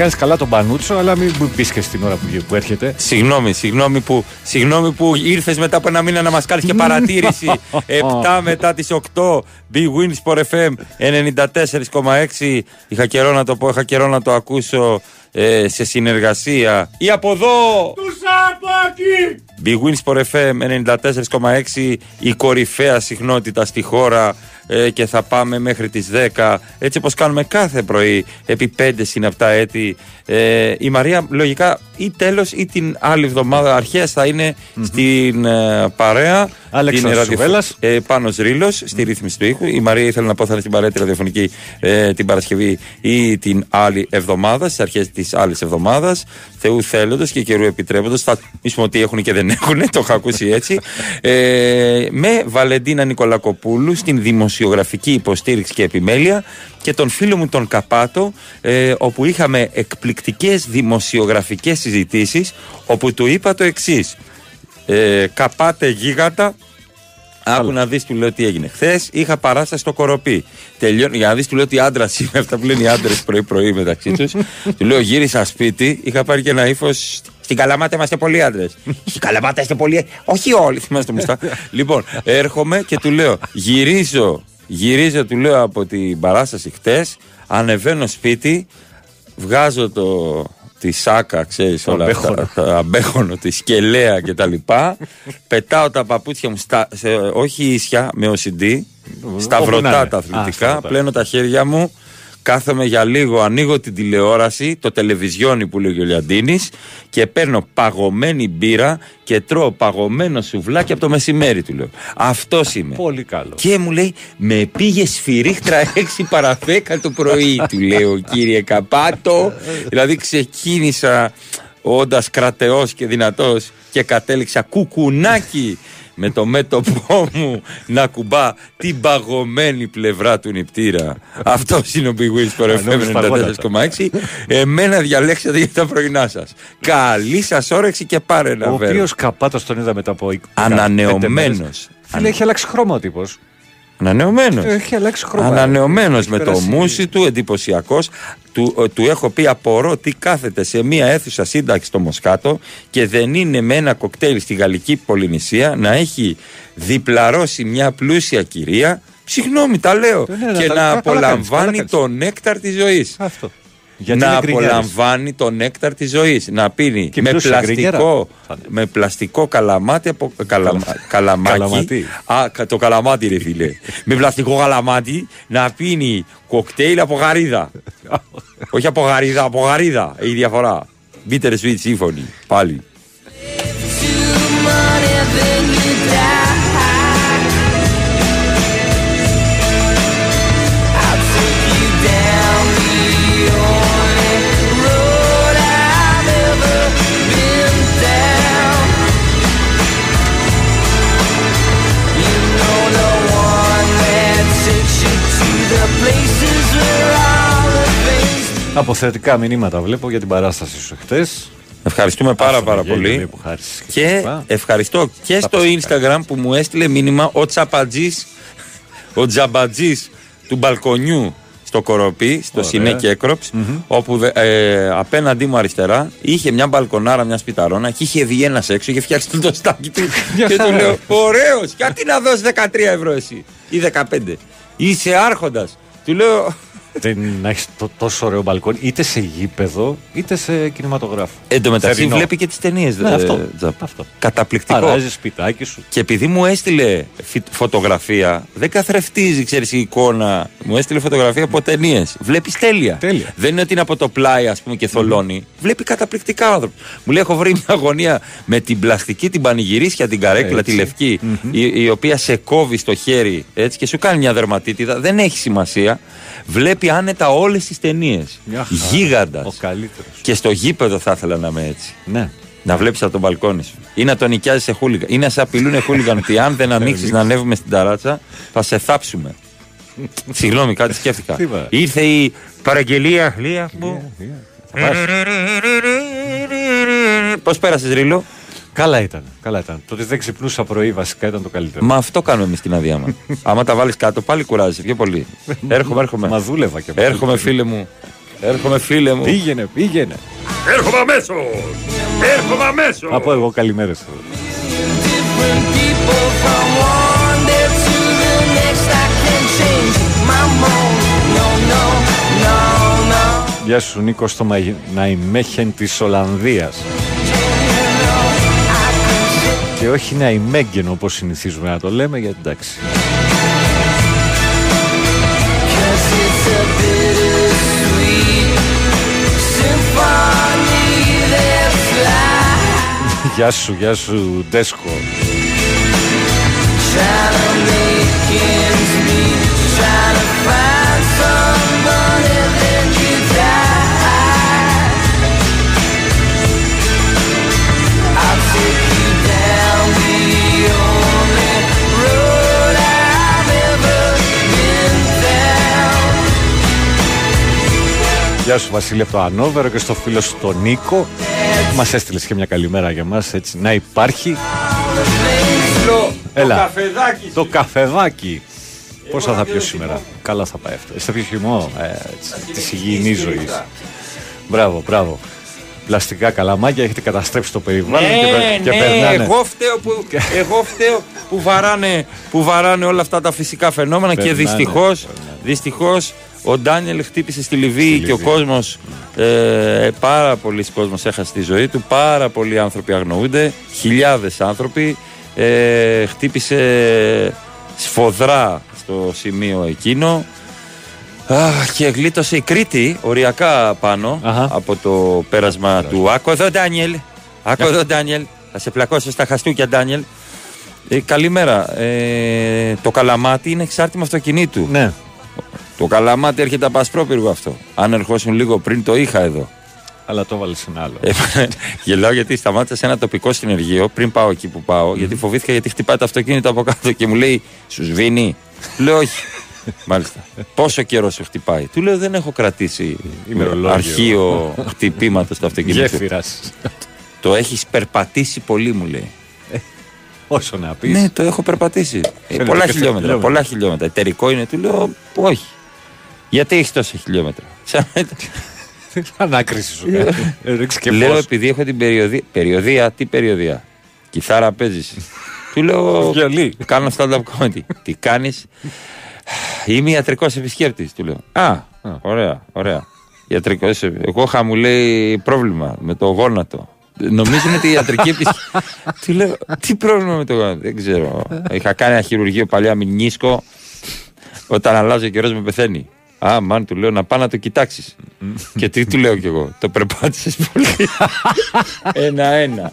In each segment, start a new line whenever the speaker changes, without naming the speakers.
κάνεις καλά τον Πανούτσο, αλλά μην μπει και στην ώρα που, που έρχεται.
Συγγνώμη, συγγνώμη που, συγγνώμη που ήρθες μετά από ένα μήνα να μας κάνεις και παρατήρηση. 7 μετά τις 8. Big Wins for FM 94,6. Είχα καιρό να το πω, είχα καιρό να το ακούσω ε, σε συνεργασία. Ή από εδώ!
Τους Σαπάκη!
Big Wins for FM 94,6. Η κορυφαία συχνότητα στη χώρα ε, και θα πάμε μέχρι τις 10 έτσι όπως κάνουμε κάθε πρωί επί 5 συναπτά έτη. Ε, η Μαρία λογικά ή τέλος ή την άλλη εβδομάδα αρχές θα ειναι στην ε, παρέα
Άλεξ
την
Σουβέλλας.
ε, Πάνος Ρήλος στη ρύθμιση του ήχου. Η Μαρία ήθελε να πω θα είναι στην παρέα τη ραδιοφωνική ε, την Παρασκευή ή την άλλη εβδομάδα στις αρχές της άλλης εβδομάδας. Θεού θέλοντος και καιρού επιτρέποντος θα πούμε ότι έχουν και δεν έχουν το έχω ακούσει έτσι. Ε, με Βαλεντίνα Νικολακοπούλου στην δημοσιογραφική υποστήριξη και επιμέλεια και τον φίλο μου τον Καπάτο ε, όπου είχαμε εκπληκτικές δημοσιογραφικές συζητήσεις όπου του είπα το εξής ε, Καπάτε γίγαντα Άκου να δεις, του λέω τι έγινε. Χθες είχα παράσταση στο κοροπή. Τελειώνει, για να δεις, του λέω τι άντρας είμαι. Αυτά που λένε οι άντρες πρωί-πρωί μεταξύ τους. του λέω γύρισα σπίτι, είχα πάρει και ένα ύφος. Στην Καλαμάτα είμαστε πολλοί άντρες. Στην Καλαμάτα είστε πολλοί. Όχι όλοι, θυμάστε μουστά. λοιπόν, έρχομαι και του λέω γυρίζω, γυρίζω, του λέω από την παράσταση χτε. Ανεβαίνω σπίτι, βγάζω το, τη σάκα, ξέρεις όλα
αμπέχονο.
αυτά, τα αμπέχονο, τη σκελέα και τα λοιπά. Πετάω τα παπούτσια μου, στα, σε, όχι ίσια, με OCD, στα
Όπου να
βρωτά
είναι.
τα
Α,
αθλητικά,
στα βρωτά.
πλένω τα χέρια μου, κάθομαι για λίγο, ανοίγω την τηλεόραση, το τελεβιζιόνι που λέει ο Λιαντίνης και παίρνω παγωμένη μπύρα και τρώω παγωμένο σουβλάκι από το μεσημέρι του λέω. Αυτός είμαι.
Πολύ καλό.
Και μου λέει, με πήγε σφυρίχτρα 6 παρα 10 το πρωί, του λέω κύριε Καπάτο. δηλαδή ξεκίνησα όντας κρατεός και δυνατός και κατέληξα κουκουνάκι με το μέτωπό μου να κουμπά την παγωμένη πλευρά του νηπτήρα. Αυτός είναι ο Big Wins for
νόμιζα
FM
παγώνατα.
94,6. Εμένα διαλέξατε για τα πρωινά σας. Καλή σας όρεξη και πάρε ένα
Ο
βέρο.
οποίος καπάτος τον είδα μετά από 15
Ανανεωμένος.
μέρες. Φίλε, έχει αλλάξει χρώμα ο τύπος.
Ανανεωμένος.
Έχει αλλάξει χρώμα.
Ανανεωμένος
Έχει
με το
περάσει-
μουσι του, εντυπωσιακός. Του, ε, του έχω πει απορώ τι κάθεται σε μια αίθουσα σύνταξη στο Μοσκάτο και δεν είναι με ένα κοκτέιλ στη Γαλλική Πολυνησία να έχει διπλαρώσει μια πλούσια κυρία. Συγγνώμη, τα λέω.
Ναι, ναι,
και
τα-
να
καλά κάνεις, καλά
απολαμβάνει
κάνεις.
το νέκταρ της ζωής.
Αυτό. Γιατί
Να
είναι γκρινιάρης.
απολαμβάνει το νέκταρ της ζωής. Να πίνει
Και
με
πλούσια
πλαστικό,
γκρινιέρα θα είναι.
με πλαστικό καλαμάτι από, καλαμα, καλαμάκι.
Καλαματί.
Α, κα- το καλαμάτι, ρε φίλε. με πλαστικό καλαμάτι να πίνει κοκτέιλ από γαρίδα. Όχι από γαρίδα, από γαρίδα. Η διαφορά. Bitter Sweet Symphony. Πάλι.
Αποθετικά μηνύματα βλέπω για την παράσταση σου χτε.
Ευχαριστούμε πάρα πάρα πολύ.
Που χάρισες και
Και
τα λοιπά.
ευχαριστώ και
Τα
στο
πας
Instagram που μου έστειλε μήνυμα ο Τσαπατζής, ο Τζαμπατζής του μπαλκονιού στο Κοροπή, στο
Ωραία.
Σινέ Κέκροψ, όπου δε- ε, απέναντί μου αριστερά είχε μια μπαλκονάρα, μια σπιταρόνα και είχε βγει ένας έξω, είχε φτιάξει το στάκι του.
Μια
και του
χαρά.
λέω: Ωραίος, γιατί να δώσεις 13 ευρώ εσύ ή 15. Είσαι άρχοντας. Του λέω:
Δεν να έχεις τόσο ωραίο μπαλκόνι είτε σε γήπεδο είτε σε κινηματογράφο.
Εν τω μεταξύ
Θερινό.
βλέπει και τις ταινίες.
Ναι, αυτό. αυτό.
Καταπληκτικό.
Αράζει σπιτάκι σου.
Και επειδή μου έστειλε φι- φωτογραφία, δεν καθρεφτίζει, ξέρεις η εικόνα. Μου έστειλε φωτογραφία από ταινίες. Βλέπεις τέλεια.
Τέλεια.
Δεν είναι ότι είναι από το πλάι, ας πούμε, και θολώνει. Βλέπει καταπληκτικά ο άνθρωπο. Μου λέει: Έχω βρει μια γωνία με την πλαστική, την πανηγυρίσια, την καρέκλα,
Έτσι.
τη λευκη η, η οποία σε κόβει στο χέρι έτσι, και σου κάνει μια δερματίτιδα. Δεν έχει σημασία. Βλέπει άνετα όλες τις ταινίες.
Μια χαρά.
Γίγαντας.
Ο καλύτερος.
Και στο γήπεδο θα ήθελα να είμαι έτσι.
Ναι.
Να βλέπεις από τον μπαλκόνι σου. Ή να τον νοικιάζεις σε χούλιγαν. Ή να σε απειλούν χούλιγαν ότι αν δεν ανοίξεις να ανέβουμε στην ταράτσα, θα σε θάψουμε. Συγγνώμη, κάτι σκέφτηκα.
Τι είπα;
Ήρθε η παραγγελία. Λία μου.
Θα πας.
Πώς πέρασες, Ρίλο;
Καλά ήταν. Καλά ήταν. Το ότι δεν ξυπνούσα πρωί βασικά ήταν το καλύτερο.
Μα αυτό κάνουμε εμείς την άδειά μας. Άμα τα βάλεις κάτω, πάλι κουράζει πιο πολύ. έρχομαι, έρχομαι.
Μα δούλευα και
Έρχομαι, φίλε μου. Έρχομαι φίλε μου.
Πήγαινε, πήγαινε.
Έρχομαι αμέσως. Έρχομαι αμέσως.
Θα πω εγώ καλημέρε.
different people from one day to the next. I can change my mind. No, no, no, no.
Γεια σου Νίκος στο Μαϊ- Ναϊμέχεν της Ολλανδίας. Και όχι Ναϊμέγγεν όπως συνηθίζουμε να το λέμε γιατί εντάξει.
Cause it's a bittersweet symphony that flies.
Γεια σου, γεια σου Ντέσκο. Γεια σου Βασίλη από το Ανόβερο και στο φίλο σου τον Νίκο. Μας έστειλες και μια καλημέρα για μας έτσι να υπάρχει Έλα.
Το καφεδάκι
το καφεδάκι. Πόσα θα πιω σήμερα; Καλά θα πάει αυτό. Είστε πιο χυμό ε, έτσι, της υγιεινής ζωής. Μπράβο, μπράβο. Πλαστικά καλαμάκια έχετε καταστρέψει το περιβάλλον και, πε- και
ναι,
περνάνε.
εγώ φταίω, που, εγώ φταίω που, βαράνε, που βαράνε όλα αυτά τα φυσικά φαινόμενα και
Περνάνε,
δυστυχώς,
περνάνε.
δυστυχώς ο Ντάνιελ χτύπησε στη Λιβύη
Στη
και ο
Λιβύη.
κόσμος, ε, πάρα πολλοί κόσμος έχασε τη ζωή του, πάρα πολλοί άνθρωποι αγνοούνται, χιλιάδες άνθρωποι, ε, χτύπησε σφοδρά στο σημείο εκείνο Αχ, και γλίτωσε η Κρήτη οριακά πάνω
Αχα.
από το πέρασμα του Άκο εδώ Ντάνιελ. Άκο εδώ Ντάνιελ. Θα σε πλακώσω στα χαστούκια Ντάνιελ. Ε, καλημέρα. Ε, το καλαμάτι είναι εξάρτημα αυτοκινήτου.
Ναι.
Το καλαμάτι έρχεται από ασπρόπυργο αυτό. Αν ερχόσουν λίγο πριν το είχα εδώ.
Αλλά το βάλες σε ένα άλλο.
Ε, γελάω γιατί σταμάτησα σε ένα τοπικό συνεργείο πριν πάω εκεί που πάω, γιατί φοβήθηκα γιατί χτυπάει το αυτοκίνητο από κάτω και μου λέει Σου σβήνει. Λέω όχι. Μάλιστα. Πόσο καιρό σου χτυπάει. Του λέω δεν έχω κρατήσει
Ημερολόγιο.
αρχείο χτυπήματος στο αυτοκίνητο.
Γέφυρας.
Το έχεις περπατήσει πολύ, μου λέει.
Όσο να πεις.
Ναι, το έχω περπατήσει. Ε,
Φαίνεται
πολλά
και στα
χιλιόμετρα.
χιλιόμετρα.
Πολλά χιλιόμετρα. Εταιρικό είναι, του λέω όχι. Γιατί έχεις τόσα χιλιόμετρα; Σαν-
Ανάκριση σου κάνει. Ε, Ρίξει και
Λέω
φως.
επειδή έχω την περιοδία. Περιοδία, τι περιοδία; Κιθάρα παίζεις. Του λέω.
Βιολί.
Κάνω stand-up comedy. τι κάνεις; Είμαι ιατρικός επισκέπτης, του λέω. Α, ωραία, ωραία. Ιατρικός. Εγώ είχα μου λέει πρόβλημα με το γόνατο. Νομίζουν ότι η ιατρική επισκέπτη. του λέω, τι πρόβλημα με το γόνατο; Δεν ξέρω. Είχα κάνει ένα χειρουργείο παλιά μηνίσκο. Όταν αλλάζει ο καιρός με πεθαίνει. Α, μαν, του λέω να πάω να το κοιτάξεις. και τι του λέω κι εγώ. Το περπάτησες πολύ. Ένα-ένα.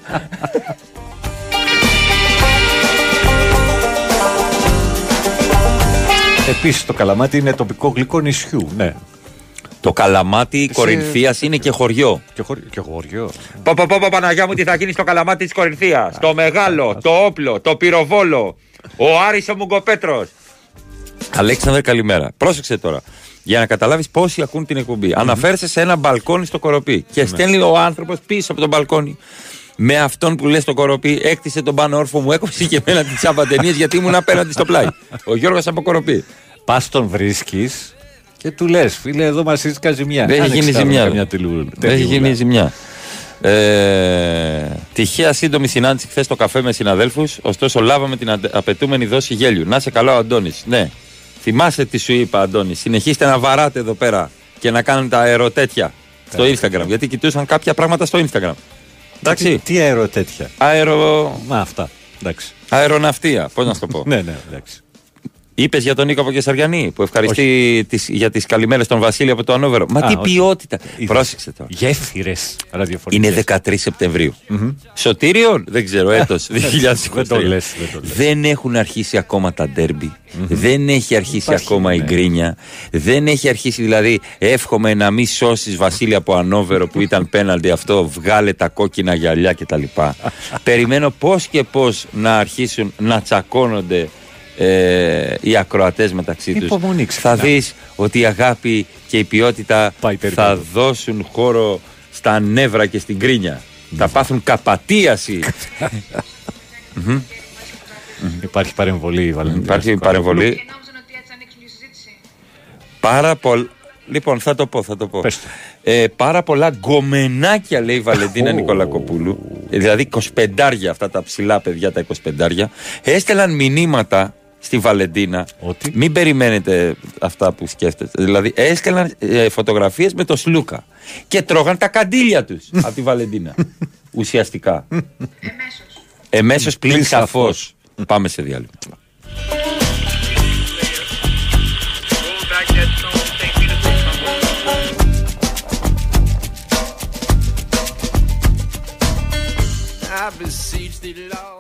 Επίσης το καλαμάτι είναι τοπικό γλυκό νησιού. Ναι.
Το καλαμάτι Κορινθίας είναι και χωριό.
Και, χωρι... και χωριό.
Πα, πα, πα, πα, Παναγιά μου, τι θα γίνει στο καλαμάτι της Κορινθίας; Το μεγάλο, το όπλο, το πυροβόλο. Ο Άρης ο Μουγκοπέτρος. Αλέξανδρε, καλημέρα. Πρόσεξε τώρα. Για να καταλάβεις πόσοι ακούν την εκπομπή. Αναφέρεσαι σε ένα μπαλκόνι στο κοροπή και στέλνει ο άνθρωπος πίσω από τον μπαλκόνι. Με αυτόν που λες στο κοροπή, έκτισε τον πάνω όρφο μου, έκοψε και εμένα τις τσάμπα γιατί ήμουν απέναντι στο πλάι. Ο Γιώργος από κοροπή.
Πας τον βρίσκεις και του λες, φίλε, εδώ μας ήρθε ζημιά.
Δεν έχει
Άνοιξε
γίνει
τα
ζημιά.
καμιά
ρε.
τελου-
Δεν έχει
τελιούλα.
γίνει ζημιά. Ε, τυχαία σύντομη συνάντηση χθες στο καφέ με συναδέλφους, ωστόσο λάβαμε την αντε- απαιτούμενη δόση γέλιου. Να σε καλά ο Αντώνης. Ναι. Θυμάστε τι σου είπα, Αντώνη. Συνεχίστε να βαράτε εδώ πέρα και να κάνετε τα αεροτέτια στο Instagram. Γιατί κοιτούσαν κάποια πράγματα στο Instagram.
Τι,
Εντάξει.
τι αέρο τέτοια.
Αερο...
Μα αυτά. Εντάξει.
Αεροναυτία, πώς να σου το πω.
ναι, ναι, εντάξει.
Είπες για τον Νίκο από Κεσαριανή που ευχαριστεί τις, για τις καλημέρες των Βασίλη από το Ανόβερο. Μα
Α,
τι
όχι.
ποιότητα.
Είδες.
Πρόσεξε τώρα.
Γέφυρες ραδιοφωνικές.
Είναι 13 σεπτεμβρίου. Σωτήριον, δεν ξέρω, έτος 2023.
Δεν το λες, δεν το λες.
Δεν έχουν αρχίσει ακόμα τα ντέρμπι. Δεν έχει αρχίσει
Υπάρχει,
ακόμα η
ναι.
γκρίνια. Δεν έχει αρχίσει δηλαδή. Εύχομαι να μην σώσεις Βασίλη από Ανόβερο που ήταν πέναλτι αυτό. Βγάλε τα κόκκινα γυαλιά κτλ. Περιμένω πώς και πώς να αρχίσουν να τσακώνονται ε, οι ακροατές μεταξύ τους.
Υπομονή
Θα
ξεκινάμε.
δεις ότι η αγάπη και η ποιότητα
Πάει
θα
περίπου.
δώσουν χώρο στα νεύρα και στην κρίνια. Θα πάθουν καπατίαση.
Υπάρχει παρεμβολή, Βαλεντίνας.
Υπάρχει
στο
παρεμβολή.
Και νόμιζαν ότι έτσι ανοίξουν η συζήτηση.
Πάρα πολλ... Λοιπόν, θα το πω, θα το πω.
Πες το.
Ε, πάρα πολλά γκομενάκια, λέει η Βαλεντίνα
Ω.
Νικολακοπούλου. Ε, Δηλαδή 25 αυτά τα ψηλά παιδιά, τα 25 έστελαν μηνύματα στη Βαλεντίνα.
Ότι;
Μην περιμένετε αυτά που σκέφτεστε. Δηλαδή έστελαν ε, φωτογραφίες με το Σλούκα. Και τρώγαν τα καντήλια τους από τη Βαλεντίνα. Ουσιαστικά. Εμέσως πλην
Πλην
σαφώς. Πάμε σε διάλειμμα.
I beseech thee, Lord.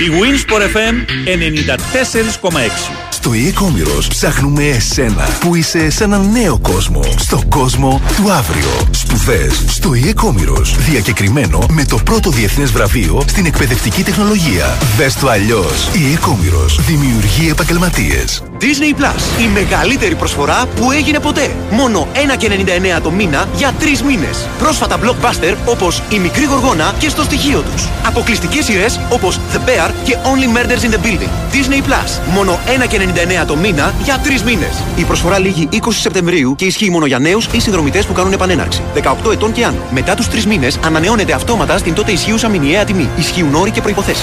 Η Winsport FM 94,6.
Στο e-commerce ψάχνουμε εσένα που είσαι σε έναν νέο κόσμο. Στο κόσμο του αύριο. Σπουδές στο e-commerce. Διακεκριμένο με το πρώτο διεθνές βραβείο στην εκπαιδευτική τεχνολογία. Δες το αλλιώς. e-commerce δημιουργεί επαγγελματίες.
Disney Plus. Η μεγαλύτερη προσφορά που έγινε ποτέ. Μόνο 1,99 το μήνα για 3 μήνες. Πρόσφατα blockbuster όπως Η Μικρή Γοργόνα και στο στοιχείο τους. Αποκλειστικές σειρές όπως The Bear και Only Murders in the Building. Disney Plus. Μόνο 1,99 το μήνα για 3 μήνες. Η προσφορά λήγει 20 Σεπτεμβρίου και ισχύει μόνο για νέους ή συνδρομητές που κάνουν επανέναρξη. 18 ετών και άνω. Μετά τους 3 μήνες ανανεώνεται αυτόματα στην τότε ισχύουσα μηνιαία τιμή. Ισχύουν όροι και προποθέσει.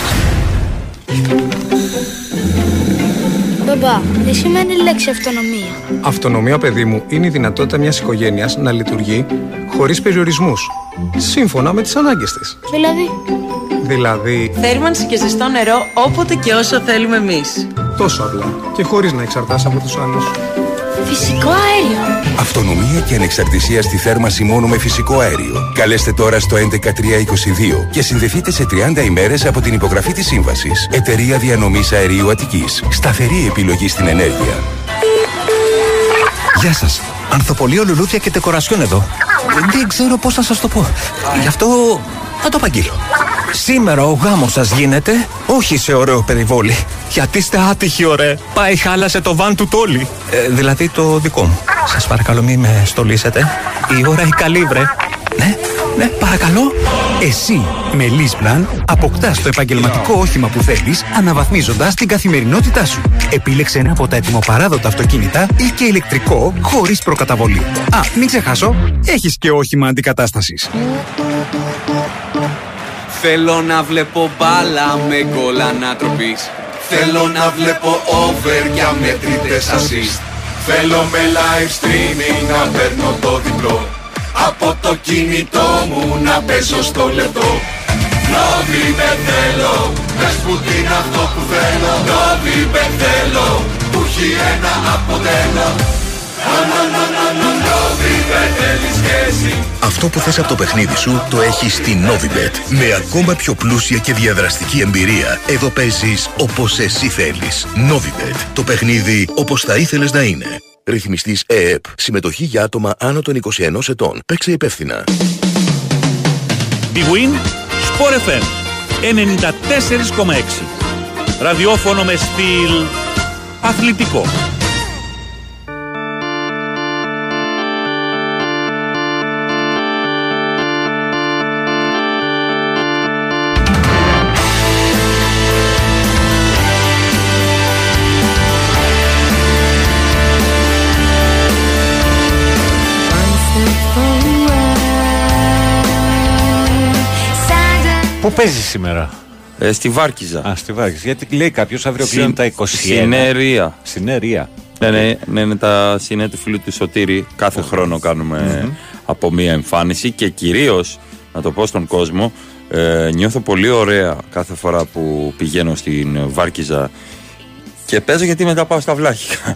Μπαμπά, τι σημαίνει η λέξη αυτονομία.
Αυτονομία, παιδί μου, είναι η δυνατότητα μιας οικογένειας να λειτουργεί χωρίς περιορισμούς. Σύμφωνα με τις ανάγκες της.
Δηλαδή,
Δηλαδή,
Θέρμανση και ζεστό νερό όποτε και όσο θέλουμε εμείς.
Τόσο απλά και χωρίς να εξαρτάσαι από τους άλλους.
φυσικό αέριο.
Αυτονομία και ανεξαρτησία στη θέρμανση μόνο με φυσικό αέριο. Καλέστε τώρα στο 11322 και συνδεθείτε σε 30 ημέρες από την υπογραφή της σύμβασης. Εταιρεία Διανομής Αερίου Αττικής. Σταθερή επιλογή στην ενέργεια.
Γεια σας. Ανθοπολείο λουλούδια και τεκορασιόν εδώ. Δεν ξέρω πώς θα σας το πω. Γι' αυτό θα το απαγγείλω. Σήμερα ο γάμος σας γίνεται όχι σε ωραίο περιβόλι. Γιατί είστε άτυχοι ωραία. Πάει χάλασε το βαν του τόλι. Ε, δηλαδή το δικό μου. Σας παρακαλώ μη με στολίσετε. Η ώρα η καλή βρε. Ναι, ναι, παρακαλώ.
Εσύ, με Leaseplan, αποκτάς το επαγγελματικό όχημα που θέλεις, αναβαθμίζοντας την καθημερινότητά σου. Επίλεξε ένα από τα ετοιμοπαράδοτα αυτοκίνητα ή και ηλεκτρικό, χωρίς προκαταβολή. Α, μην ξεχάσω, έχεις και όχημα αντικατάστασης.
Θέλω να βλέπω μπάλα με γκολ ανατροπής. Θέλω να βλέπω over για μετρητές assist Θέλω με live streaming να παίρνω το διπλό. Από το κινητό μου να παίζω στο λεπτό. Νόβι με θέλω, πες που είναι αυτό που θέλω. Νόβι με θέλω, που έχει ένα αποτέλο
Αυτό που θες από το παιχνίδι σου το έχεις στη Novibet. Με ακόμα πιο πλούσια και διαδραστική εμπειρία. Εδώ παίζεις όπως εσύ θέλεις. Novibet. Το παιχνίδι όπως θα ήθελες να είναι. Ρυθμιστής ΕΕΠ. Συμμετοχή για άτομα άνω των 21 ετών. Παίξε υπεύθυνα.
Η Win Sport FM 94,6. Ραδιόφωνο με στυλ αθλητικό.
Πού παίζεις σήμερα;
Ε, στη Βάρκιζα.
Α, στη Βάρκιζα. Γιατί λέει κάποιος αύριο
Συ-
κλείνουν τα 21.
Συνέρεια.
Συνέρεια.
Ναι, ναι, ναι, είναι τα συνέ του φίλου του Σωτήρη. Κάθε χρόνο κάνουμε από μία εμφάνιση και κυρίως, να το πω στον κόσμο, ε, νιώθω πολύ ωραία κάθε φορά που πηγαίνω στην Βάρκιζα και παίζω γιατί μετά πάω στα βλάχικα.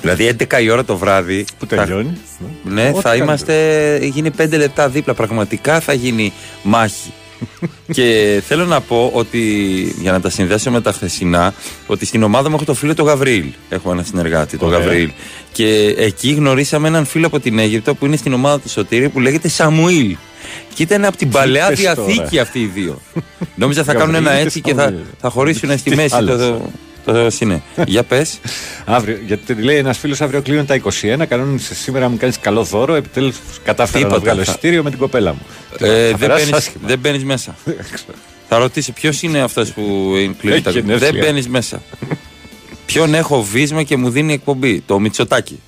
δηλαδή 11 η ώρα το βράδυ.
Που τελειώνει.
Ναι,
Ό,τι
θα
καλύτερο.
είμαστε. Γίνει 5 λεπτά δίπλα. Πραγματικά θα γίνει μάχη. και θέλω να πω ότι για να τα συνδέσω με τα χθεσινά, ότι στην ομάδα μου έχω το φίλο τον Γαβρίλ. Έχουμε ένα συνεργάτη, τον
Ωραία.
Γαβρίλ. Και εκεί γνωρίσαμε έναν φίλο από την Αίγυπτο που είναι στην ομάδα του Σωτήρη που λέγεται Σαμουήλ. Και ήταν από την παλαιά
πες τώρα.
διαθήκη αυτοί οι δύο. Νόμιζα θα κάνουν ένα
Γαβρίλ και
έτσι και θα,
Σαμουήλ.
θα χωρίσουν στη
Τι
μέση
άλλος.
το, το, το συνέ. Για πες.
Αύριο, γιατί λέει ένας φίλος αύριο κλείνουν τα 21. Κανόνισε σήμερα να μου κάνεις καλό δώρο. Επιτέλους κατάφερα να
Τίποτα,
βγάλω
θα-
εισιτήριο με την κοπέλα μου. Τι,
Ε,
θα
δεν
περάσεις
μπαίνεις-
άσχημα.
δεν μπαίνεις μέσα. Θα ρωτήσει ποιος είναι αυτός που κλείνει
Έχει
τα
γενέθλια.
Δεν μπαίνεις μέσα. Ποιον έχω βίσμα και μου δίνει εκπομπή; Το Μητσοτάκι.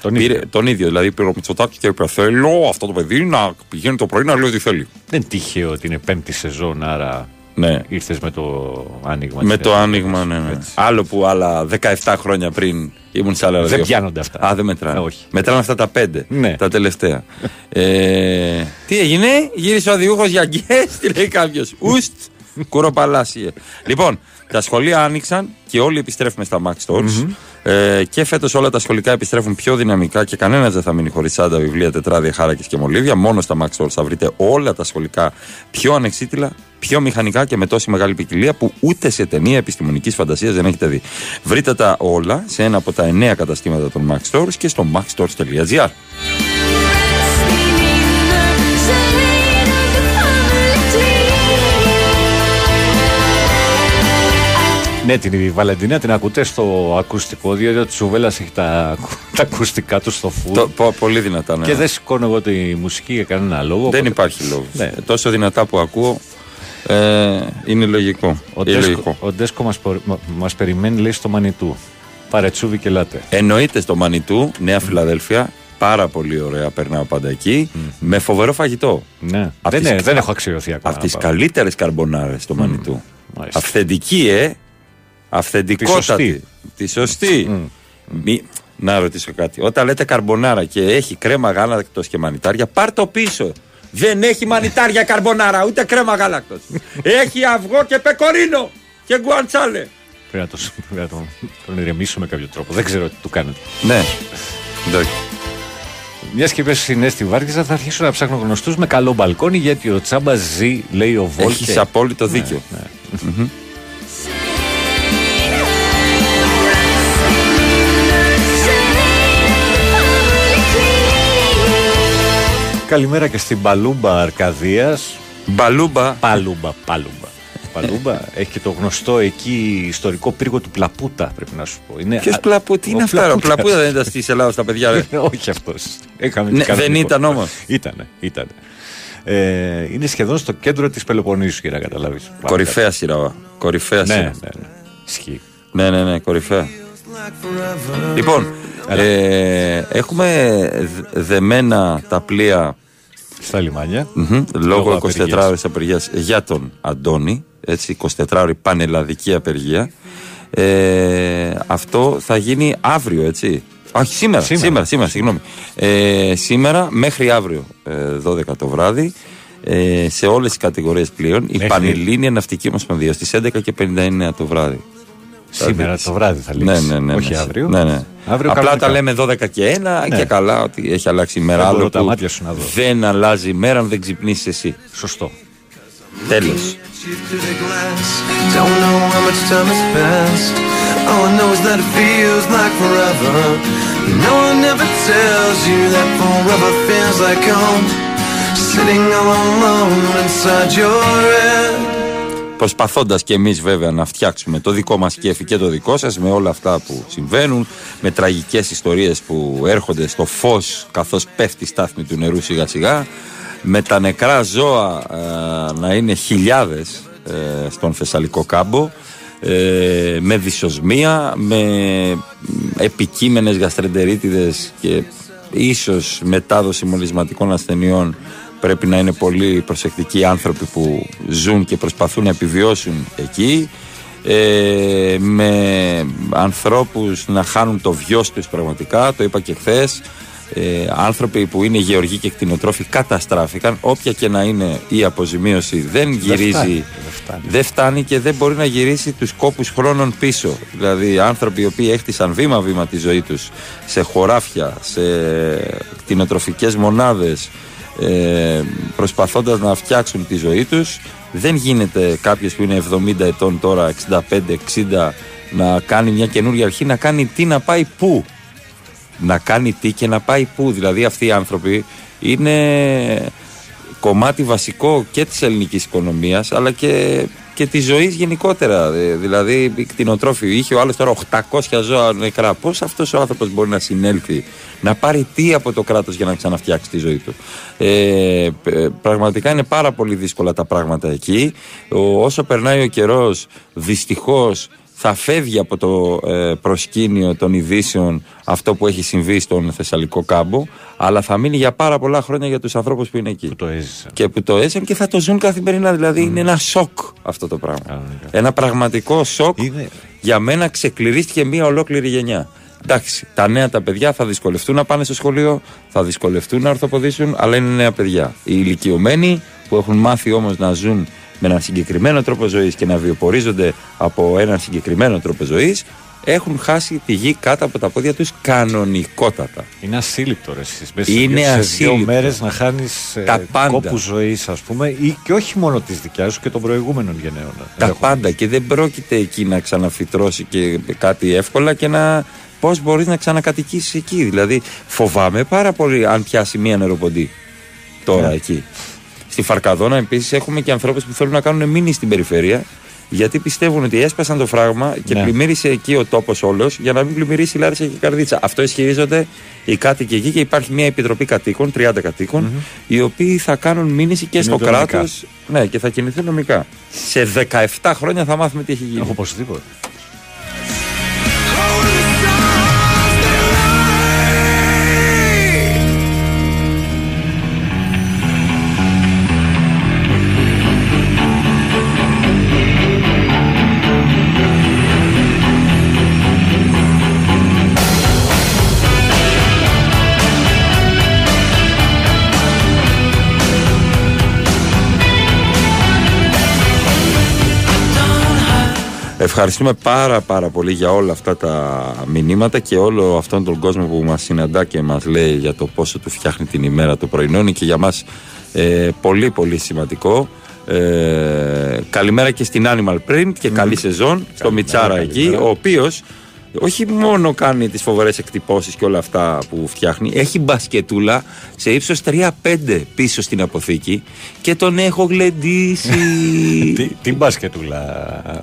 Τον
Πήρε-
ίδιο.
τον ίδιο. Δηλαδή πήρε ο Μητσοτάκι και είπε: Θέλω αυτό το παιδί να πηγαίνει το πρωί να λέει ό,τι θέλει.
Δεν τυχαίο ότι είναι πέμπτη σεζόν, άρα
Ναι.
ήρθες με το άνοιγμα.
Με
της
το
νέας
άνοιγμα, ναι, ναι.
Έτσι.
Άλλο που άλλα 17 χρόνια πριν ήμουν σε άλλα
Δεν
ραδιόφωνα.
πιάνονται αυτά.
Α, δεν μετράνε.
Ε, όχι.
Μετράνε αυτά τα πέντε.
Ναι.
Τα τελευταία. ε, τι έγινε, γύρισε ο οδηγούχος για γκές, τι λέει κάποιος. Ουστ, κουροπαλάσιε. λοιπόν, τα σχολεία άνοιξαν και όλοι επιστρέφουμε στα Max Stores. Ε, και φέτος όλα τα σχολικά επιστρέφουν πιο δυναμικά και κανένας δεν θα μείνει χωρίς σάντα, βιβλία, τετράδια, χάρακες και μολύβια. Μόνος στα Max Stores θα βρείτε όλα τα σχολικά πιο ανεξίτηλα, πιο μηχανικά και με τόση μεγάλη ποικιλία που ούτε σε ταινία επιστημονικής φαντασίας δεν έχετε δει. Βρείτε τα όλα σε ένα από τα εννέα καταστήματα των Max Stores και στο maxstores.gr.
Ναι, την Βαλεντινία την ακούτε στο ακουστικό, διότι ο Τσουβέλλα έχει τα, τα ακουστικά του στο φουλ.
Το, πο- πολύ δυνατά, ναι.
Και δεν σηκώνω εγώ τη μουσική για κανένα λόγο.
Δεν
οπότε-
υπάρχει λόγος.
Ναι.
Τόσο δυνατά που ακούω ε, είναι λογικό.
Ο
είναι
Ντέσκο,
λογικό.
ο Ντέσκο μας, πο- μα- μας περιμένει, λέει, στο Μανιτού. Παρετσούβι και λάτε.
Εννοείται στο Μανιτού, Νέα Φιλαδέλφια. Πάρα πολύ ωραία, περνάω πάντα εκεί. Με φοβερό φαγητό.
Ναι.
Απ'
δεν,
τις-
είναι- δεν έχω αξιωθεί ακόμα.
Από τις
να πάω.
καλύτερες καρμπονάρες στο Μανιτού.
μάλιστα.
Αυθεντική, ε. Αυθεντικότατη. Τη σωστή. Μη- Να ρωτήσω κάτι. Όταν λέτε καρμπονάρα και έχει κρέμα γάλακτο και μανιτάρια, πάρ το πίσω. Δεν έχει μανιτάρια καρμπονάρα, ούτε κρέμα γάλακτο. έχει αυγό και πεκορίνο και γκουαντσάλε.
Πρέπει να, το, πρέπει να τον, τον ηρεμήσω με κάποιο τρόπο. Δεν ξέρω τι του κάνετε.
Ναι. Εντάξει.
Μια και πες συνέστη Βάρκηζα, θα αρχίσω να ψάχνω γνωστούς με καλό μπαλκόνι γιατί ο Τσάμπας ζει, λέει ο Βόλτε.
Έχει απόλυτο δίκιο. Μμμ.
Καλημέρα και στην Παλούμπα Αρκαδίας.
Μπαλούμπα.
Παλούμπα, Παλούμπα. Παλούμπα έχει και το γνωστό εκεί ιστορικό πύργο του Πλαπούτα, πρέπει να σου πω. Είναι
Ποιος
α-
πλαπού, τι
ο
είναι αυτά, ρε, ο
Πλαπούτας.
Πλαπούτα δεν ήταν στη Ελλάδα τα παιδιά. ρε.
Όχι αυτός.
Ναι, δεν ήταν όμως.
Ήτανε, ήτανε. Ε, είναι σχεδόν στο κέντρο της Πελοποννήσου, για να καταλάβεις.
Κορυφαία σειρά. Κορυφαία
Ναι,
σειρά.
ναι, ναι. Ισχύει.
Ναι, ναι, ναι, κορυφαία. Λοιπόν, ε, έχουμε δ- δεμένα τα πλοία
Στα λιμάνια.
μμμ, λόγω
Λόγω
24
απεργίας.
ώρες απεργίας για τον Αντώνη, έτσι, 24 ώρη πανελλαδική απεργία. Ε, αυτό θα γίνει αύριο, έτσι. Όχι, σήμερα, σήμερα,
Σήμερα.
σήμερα, συγγνώμη. Ε, σήμερα μέχρι αύριο, ε, 12 το βράδυ, ε, σε όλες τις κατηγορίες πλοίων, η
Μέχρι-
Πανελλήνια Ναυτική Ομοσπονδία στις 11 και 59 το βράδυ.
Σήμερα το βράδυ θα λήξει.
Ναι, ναι, ναι.
Όχι
ναι.
αύριο.
Ναι, ναι.
Αύριο
Απλά
κανονικά.
τα λέμε 12 και 1
Ναι.
και καλά ότι έχει αλλάξει η μέρα.
Δεν
Άλλο
μπορώ τα
που
μάτια σου να δω.
Δεν αλλάζει η μέρα αν δεν ξυπνήσεις εσύ.
Σωστό.
Τέλος.
Don't know how much time has passed. All I know is that it feels like forever. No one ever tells you that forever feels like home. Sitting all alone inside your head.
Προσπαθώντας και εμείς βέβαια να φτιάξουμε το δικό μας κέφι και το δικό σας με όλα αυτά που συμβαίνουν, με τραγικές ιστορίες που έρχονται στο φως καθώς πέφτει η στάθμη του νερού σιγά σιγά, με τα νεκρά ζώα ε, να είναι χιλιάδες στον Θεσσαλικό κάμπο, ε, με δυσοσμία, με επικείμενες γαστρεντερίτιδες και ίσως μετάδοση μολυσματικών ασθενειών πρέπει να είναι πολύ προσεκτικοί οι άνθρωποι που ζουν και προσπαθούν να επιβιώσουν εκεί ε, με ανθρώπους να χάνουν το βιός τους πραγματικά το είπα και χθες. Ε, άνθρωποι που είναι γεωργοί και κτηνοτρόφοι καταστράφηκαν όποια και να είναι η αποζημίωση δεν γυρίζει
φτάνει, δεν φτάνει.
δεν φτάνει και δεν μπορεί να γυρίσει τους κόπους χρόνων πίσω. Δηλαδή άνθρωποι οι οποίοι έχτισαν βήμα-βήμα τη ζωή τους σε χωράφια, σε κτηνοτροφικές μονάδες, ε, προσπαθώντας να φτιάξουν τη ζωή τους. Δεν γίνεται κάποιος που είναι 70 ετών τώρα, 65-60, να κάνει μια καινούργια αρχή, να κάνει τι, να πάει πού. Να κάνει τι και να πάει πού. Δηλαδή αυτοί οι άνθρωποι είναι κομμάτι βασικό και της ελληνικής οικονομίας αλλά και, και της ζωής γενικότερα. Ε, Δηλαδή οι κτηνοτρόφοι είχε ο άλλος τώρα 800 ζώα νεκρά. Πώς αυτός ο άνθρωπος μπορεί να συνέλθει να πάρει τι από το κράτος για να ξαναφτιάξει τη ζωή του; Ε, π- πραγματικά είναι πάρα πολύ δύσκολα τα πράγματα εκεί. Ο, όσο περνάει ο καιρός δυστυχώς θα φεύγει από το ε, προσκήνιο των ειδήσεων αυτό που έχει συμβεί στον Θεσσαλικό κάμπο, αλλά θα μείνει για πάρα πολλά χρόνια για τους ανθρώπους που είναι εκεί.
Που το έζησαν.
Και που το έζησαν και θα το ζουν καθημερινά. Δηλαδή είναι ένα σοκ αυτό το πράγμα. Ένα πραγματικό σοκ. Για μένα ξεκληρίστηκε μια ολόκληρη γενιά. Εντάξει, τα νέα τα παιδιά θα δυσκολευτούν να πάνε στο σχολείο, θα δυσκολευτούν να ορθοποδήσουν, αλλά είναι νέα παιδιά. Οι ηλικιωμένοι που έχουν μάθει όμως να ζουν με έναν συγκεκριμένο τρόπο ζωής και να βιοπορίζονται από έναν συγκεκριμένο τρόπο ζωής, έχουν χάσει τη γη κάτω από τα πόδια τους κανονικότατα.
Είναι ασύλληπτο ρε εσείς. Μέσα
Είναι
σε δύο
ασύλληπτο.
μέρες να χάνεις
Τα
ε,
πάντα.
κόπους ζωής ας πούμε ή και όχι μόνο της δικιάς σου και των προηγούμενων γενναίων.
Τα πάντα και δεν πρόκειται εκεί να ξαναφυτρώσει και κάτι εύκολα και να. Πώς μπορείς να ξανακατοικήσεις εκεί. Δηλαδή, φοβάμαι πάρα πολύ αν πιάσει μία νεροποντή τώρα
Ναι.
εκεί. Στη Φαρκαδόνα επίσης έχουμε και ανθρώπους που θέλουν να κάνουν μήνυ στην περιφέρεια γιατί πιστεύουν ότι έσπασαν το φράγμα και
Ναι.
πλημμύρισε εκεί ο τόπος όλος για να μην πλημμυρίσει η Λάρισα και η Καρδίτσα. Αυτό ισχυρίζονται οι κάτοικοι εκεί και υπάρχει μια επιτροπή κατοίκων, 30 κατοικων οι οποίοι θα κάνουν μήνυση και στο
Κινούνται
κράτος.
νομικά.
Ναι, και θα κινηθούν νομικά. Σε 17 χρόνια θα μάθουμε τι έχει γίνει.
Οπωσδήποτε.
Ευχαριστούμε πάρα πάρα πολύ για όλα αυτά τα μηνύματα και όλο αυτόν τον κόσμο που μας συναντά και μας λέει για το πόσο του φτιάχνει την ημέρα το πρωινό είναι και για μας ε, πολύ πολύ σημαντικό ε, καλημέρα και στην Animal Print και καλή σεζόν στο Μιτσάρα εκεί
καλημέρα.
ο οποίος όχι μόνο κάνει τις φοβερές εκτυπώσεις και όλα αυτά που φτιάχνει έχει μπασκετούλα σε ύψος 3-5 πίσω στην αποθήκη και τον έχω γλεντήσει
Τι, τι μπασκετούλα.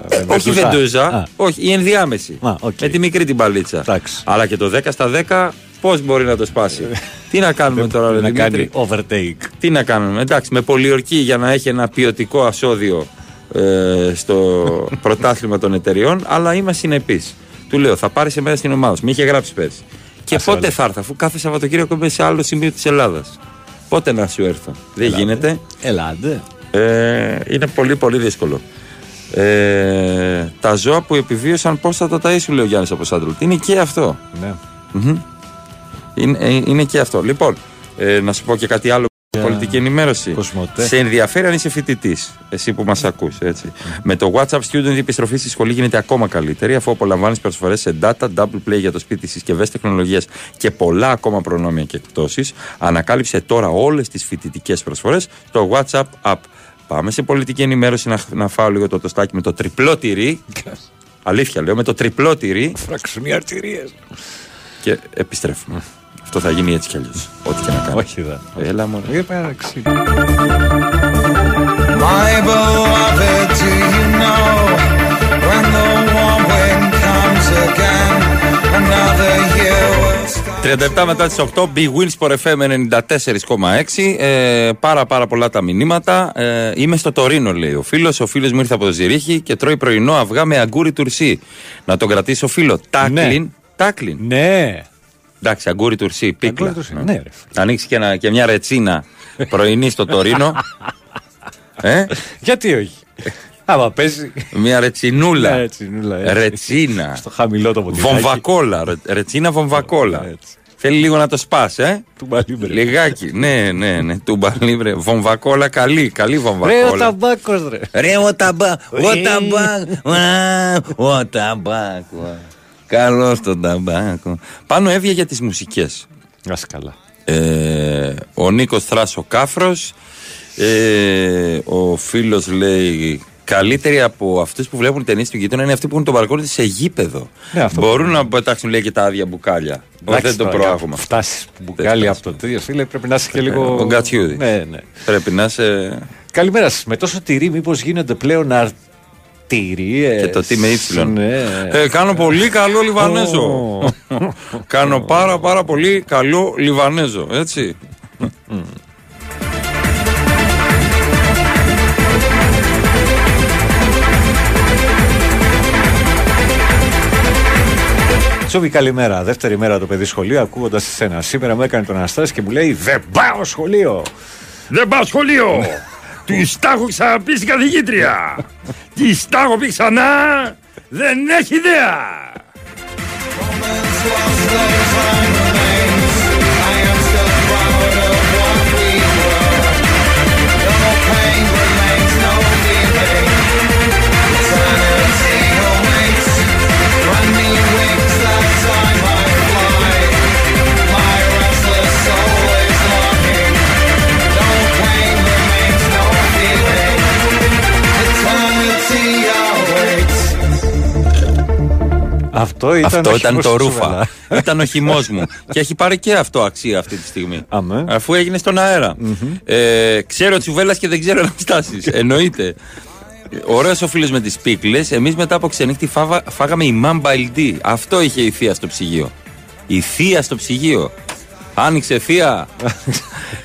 ε, όχι βεντούζα,
Α,
όχι, η ενδιάμεση.
Α, οκ.
Με τη μικρή την παλίτσα.
Εντάξει.
Αλλά και το 10 στα 10, πώς μπορεί να το σπάσει; Τι να κάνουμε τώρα, ρε
να
Δημήτρη;
κάνει overtake.
Τι να κάνουμε; Εντάξει, με πολιορκή για να έχει ένα ποιοτικό ασώδιο ε, στο πρωτάθλημα των εταιριών, αλλά είμαστε συνεπεί. Του λέω, θα πάρεις εμένα στην ομάδα σου. Με είχε γράψει πέρσι. Και
Ας
πότε
όλα.
θα έρθω, αφού κάθε Σαββατοκύριακο είμαι σε άλλο σημείο της Ελλάδας. Πότε να σου έρθω. Δεν
Ελάτε.
γίνεται.
Ελάτε.
Ε, είναι πολύ πολύ δύσκολο. Ε, τα ζώα που επιβίωσαν πώς θα τα ταΐσουν, λέει ο Γιάννης από Σάντρουλ. Είναι και αυτό.
Ναι.
Μμμ. Είναι, ε, είναι και αυτό. Λοιπόν, ε, να σου πω και κάτι άλλο.
Για
Πολιτική ενημέρωση.
Κοσμοτέ.
Σε ενδιαφέρει αν είσαι φοιτητής, εσύ που μας ακούς έτσι. Με το WhatsApp Student η επιστροφή στη σχολή γίνεται ακόμα καλύτερη, αφού απολαμβάνεις προσφορές σε data, double play για το σπίτι, συσκευές τεχνολογίας και πολλά ακόμα προνόμια και εκπτώσεις. Ανακάλυψε τώρα όλες τις φοιτητικές προσφορές στο WhatsApp app. Πάμε σε πολιτική ενημέρωση να, να φάω λίγο το τοστάκι με το τριπλό τυρί. Αλήθεια λέω, με το τριπλό τυρί
Φράξουν οι αρτηρίες.
και επιστρέφουμε. Αυτό θα γίνει έτσι κι αλλιώς. Ό,τι και να κάνει.
Όχι δα.
Έλα μόνο.
Για πέρα ξύλο.
My beloved, do you know; When the warm wind comes again? Another year will start.
37 μετά τις 8 Big Wins for FM 94,6 ε, Πάρα πάρα πολλά τα μηνύματα ε, Είμαι στο Τωρίνο λέει ο φίλος Ο φίλος μου ήρθε από το Ζηρίχη Και τρώει πρωινό αυγά με αγκούρι τουρσί Να τον κρατήσω φίλο Τάκλιν Τάκλιν
Ναι.
Εντάξει αγκούρι τουρσί Πίκλα
Αγκούρι τουρσί, ναι, ρε
Να ανοίξει και, ένα- και μια ρετσίνα πρωινή στο Τωρίνο ε;
Γιατί όχι; Άμα παίζει.
Μια ρετσινούλα
Ναι, ρετσινούλα, έτσι.
Ρετσίνα
Στο χαμηλό το ποτήρι.
Βομβακόλα ρε- Ρετσίνα βομβακόλα
Έτσι.
Θέλει λίγο να το σπάς ε;
Του μπαλίμπρε.
Λιγάκι, ναι, ναι, ναι. Τούμπα λίμπρε. Βομβακόλα καλή, καλή
Ρε ο
βομβακόλα.
ταμπάκος ρε.
Ρε ο ταμπάκ, ο ταμπάκ, α, ο ταμπάκ. Καλό το ταμπάκο. Πάνω έβγαινε για τις μουσικές.
Ας καλά.
Ε, ο Νίκος Θράσος Κάφρος. Ε, ο φίλος λέει Καλύτεροι από αυτούς που βλέπουν ταινίες του γείτονα είναι αυτοί που έχουν τον μπαλκόνι σε γήπεδο.
Ναι, αυτό
Μπορούν να πετάξουν λέει και τα άδεια μπουκάλια.
Εντάξει,
δεν το
τώρα,
προάγουμε.
να Φτάσεις μπουκάλι από το τρίο, φίλε, πρέπει να είσαι και λίγο.
Ο Γκατσιούδης.
Ναι, ναι.
Πρέπει να είσαι.
Καλημέρα σας. Με τόσο τυρί, μήπως γίνονται πλέον αρτηρίε.
Και το τι με ύψιλον.
Ναι.
Ε, κάνω πολύ καλό Λιβανέζο. κάνω πάρα πάρα πολύ καλό Λιβανέζο. Έτσι.
Τσούβι, καλημέρα. Δεύτερη μέρα το παιδί σχολείο, ακούγοντας εσένα. Σήμερα μου έκανε τον Αναστάση και μου λέει Δεν πάω σχολείο.
Δεν πάω σχολείο. Του τα έχω ξαναπείς στην καθηγήτρια. Τη τα έχω πει ξανά. Δεν έχει ιδέα.
Αυτό ήταν,
Αυτό
ο
ήταν
χυμός
το
του
ρούφα.
Σουβελά.
ήταν ο χυμός μου. και έχει πάρει και αυτό αξία αυτή τη στιγμή.
Αμέ.
Αφού έγινε στον αερα Ε, ξέρω Τσουβέλλα και δεν ξέρω Αναστάσεις. Εννοείται. Ωραίος ο φίλος με τις πίκλες. Εμείς μετά από ξενύχτη φάβα, φάγαμε η Μπαϊλντή. Αυτό είχε η θεία στο ψυγείο. Η θεία στο ψυγείο. Άνοιξε θεία.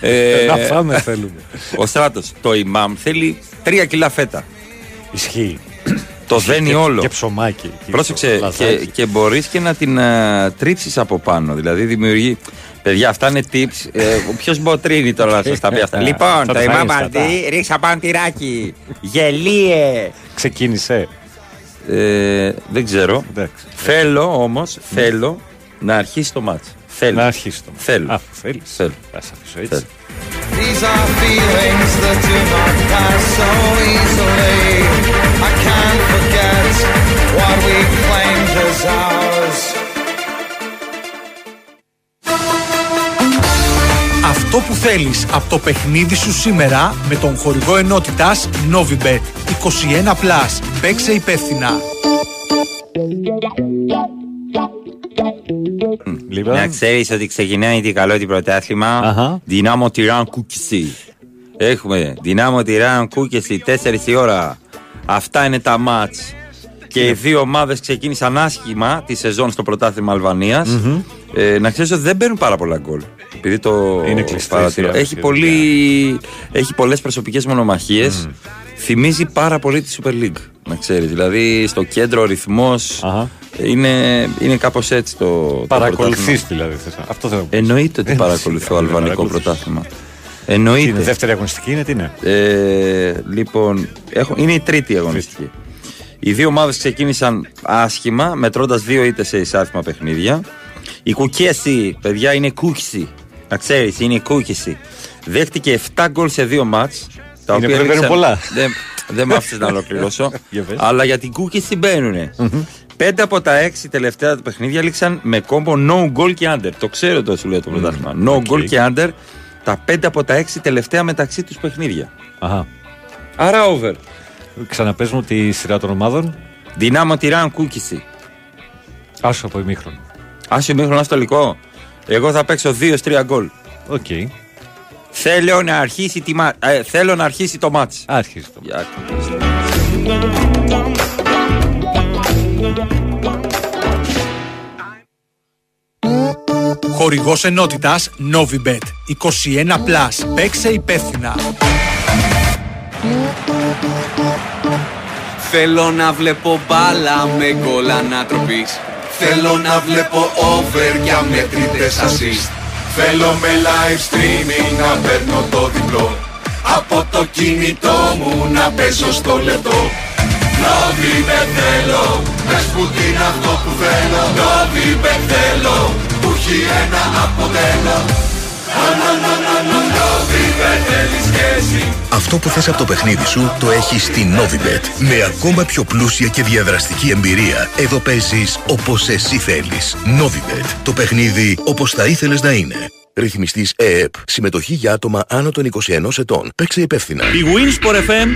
Ε,
Να φάμε θέλουμε.
Ο στράτος. Το ημάμ θέλει τρία κιλά φέτα.
Ισχύει.
Το
Ισχύει
δένει
και-
όλο.
Και ψωμάκι. και
Πρόσεξε, και,
λαδάκι.
και μπορείς και να την uh, τρίψεις από πάνω. Δηλαδή δημιουργεί. Παιδιά, αυτά είναι tips. Ε, Ποιος μποτρίνει τώρα να σας τα πει αυτά. λοιπόν,
Θα
το
τα
ημάμ
φάγεις
Μπαλτί, ρίξα πάνω τυράκι. Γελίε.
Ξεκίνησε.
Ε, δεν ξέρω.
Εντάξει.
Θέλω όμως, θέλω να αρχίσει το μάτς. Θέλω.
Να αρχίσει το
Θέλω.
Αφού θέλεις.
Θέλω.
Θα σε αφήσω έτσι.
Θέλω.
These are feelings that do not pass so easily. I can't forget what we claimed as ours.
Αυτό που θέλεις από το παιχνίδι σου σήμερα με τον χορηγό ενότητας Novibet 21+. Παίξε υπεύθυνα.
Λοιπόν.
Να ξέρεις ότι ξεκινάει τι καλό την πρωτάθλημα.
Αχα.
Δυνάμω Τυράν Κούκισι. Έχουμε Δυνάμω Τυράν Κούκισι 4 η ώρα. Αυτά είναι τα μάτς. Και οι δύο ομάδες ξεκίνησαν άσχημα τη σεζόν στο πρωτάθλημα Αλβανίας. Ε, να ξέρεις ότι δεν μπαίνουν πάρα πολλά γκολ. Επειδή το
Είναι κλειστή
παρατηρώ.
η σειρά,
Έχει,
η
πολύ, έχει πολλές προσωπικές μονομαχίες. Θυμίζει πάρα πολύ τη Super League, να ξέρεις. Δηλαδή στο κέντρο ο ρυθμός
Αχα.
είναι, είναι κάπως έτσι το, το
Παρακολουθείς
πρωτάθλημα.
δηλαδή. θες να- Αυτό θέλω να πω.
Εννοείται ότι
Ε,
παρακολουθώ
σιγά, μην
αλβανικό
παρακολουθείς.
πρωτάθλημα.
Τι είναι,
Εννοείται.
δεύτερη αγωνιστική είναι, τι είναι;
Ε, λοιπόν, έχω, είναι η τρίτη αγωνιστική. Οι δύο ομάδες ξεκίνησαν άσχημα, μετρώντας δύο ήττε σε εισάριθμα παιχνίδια. Η Κουκέση, παιδιά, είναι κούκιση. Να ξέρεις, είναι κούκιση. Δέχτηκε 7 γκολ σε δύο μάτς. Τα
Είναι
οποία
που δεν
έδειξαν-
μπαίνουν πολλά.
Δεν, δεν με άφησες να ολοκληρώσω.
Για πες.
αλλά για την κούκιση μπαίνουνε. Πέντε από τα έξι τελευταία παιχνίδια λήξαν με κόμπο no goal και under. Το ξέρω το σου λέει το πρωτάθλημα. No
οκ.
goal και under τα πέντε από τα έξι τελευταία μεταξύ τους παιχνίδια.
Αχα.
Άρα over.
Ξαναπέζουμε τη σειρά των ομάδων.
Δυνάμω τυράν κούκιση.
Άσο από ημίχρονο.
Άσο μήχρονο αστολικό. Εγώ θα παίξω 2-3 γκολ.
Οκ.
Θέλω να αρχίσει, τη μα... ε, θέλω να αρχίσει το μάτς.
Άρχισε το.
Για-
Χορηγός ενότητας Novibet. 21+. Παίξε υπεύθυνα.
Θέλω να βλέπω μπάλα με γκολ ανατροπής. Θέλω να βλέπω over για μετρητές assist. Θέλω με live streaming να παίρνω το διπλό. Από το κινητό μου να παίζω στο λεπτό. Novibet θέλω, πες που είναι αυτό που θέλω. Novibet θέλω, που έχει ένα αποτέλεσμα Novibet θέλεις και εσύ
Αυτό που θες από το παιχνίδι σου το έχεις στη Novibet. Με ακόμα πιο πλούσια και διαδραστική εμπειρία. Εδώ παίζεις όπως εσύ θέλεις. Novibet. Το παιχνίδι όπως θα ήθελες να είναι. Ρυθμιστής ΕΕΠ. Συμμετοχή για άτομα άνω των 21 ετών. Παίξε υπεύθυνα.
Η Winsport FM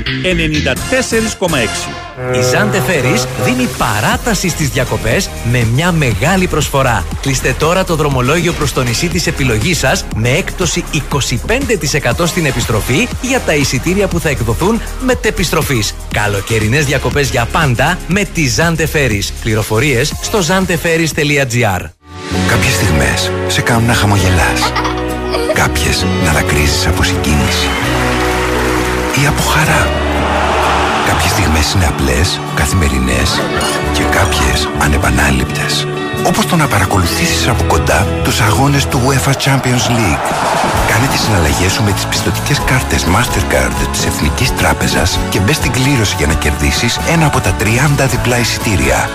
94,6.
Η Ζάντε Φέρις δίνει παράταση στις διακοπές με μια μεγάλη προσφορά. Κλείστε τώρα το δρομολόγιο προς το νησί της επιλογής σας με έκπτωση 25% στην επιστροφή για τα εισιτήρια που θα εκδοθούν μετεπιστροφής. Καλοκαιρινές διακοπές για πάντα με τη Ζάντε Φέρις. Πληροφορίες στο zanteferis.gr
Κάποιες στιγμές σε κάνουν να χαμογελάς. Κάποιες να δακρύζεις από συγκίνηση. Ή από χαρά. Κάποιες στιγμές είναι απλές, καθημερινές και κάποιες ανεπανάληπτες. Όπως το να παρακολουθήσεις από κοντά τους αγώνες του UEFA Champions League. Κάνε τις συναλλαγές σου με τις πιστοτικές κάρτες Mastercard της Εθνικής Τράπεζας και μπες στην κλήρωση για να κερδίσεις ένα από τα 30 διπλά εισιτήρια.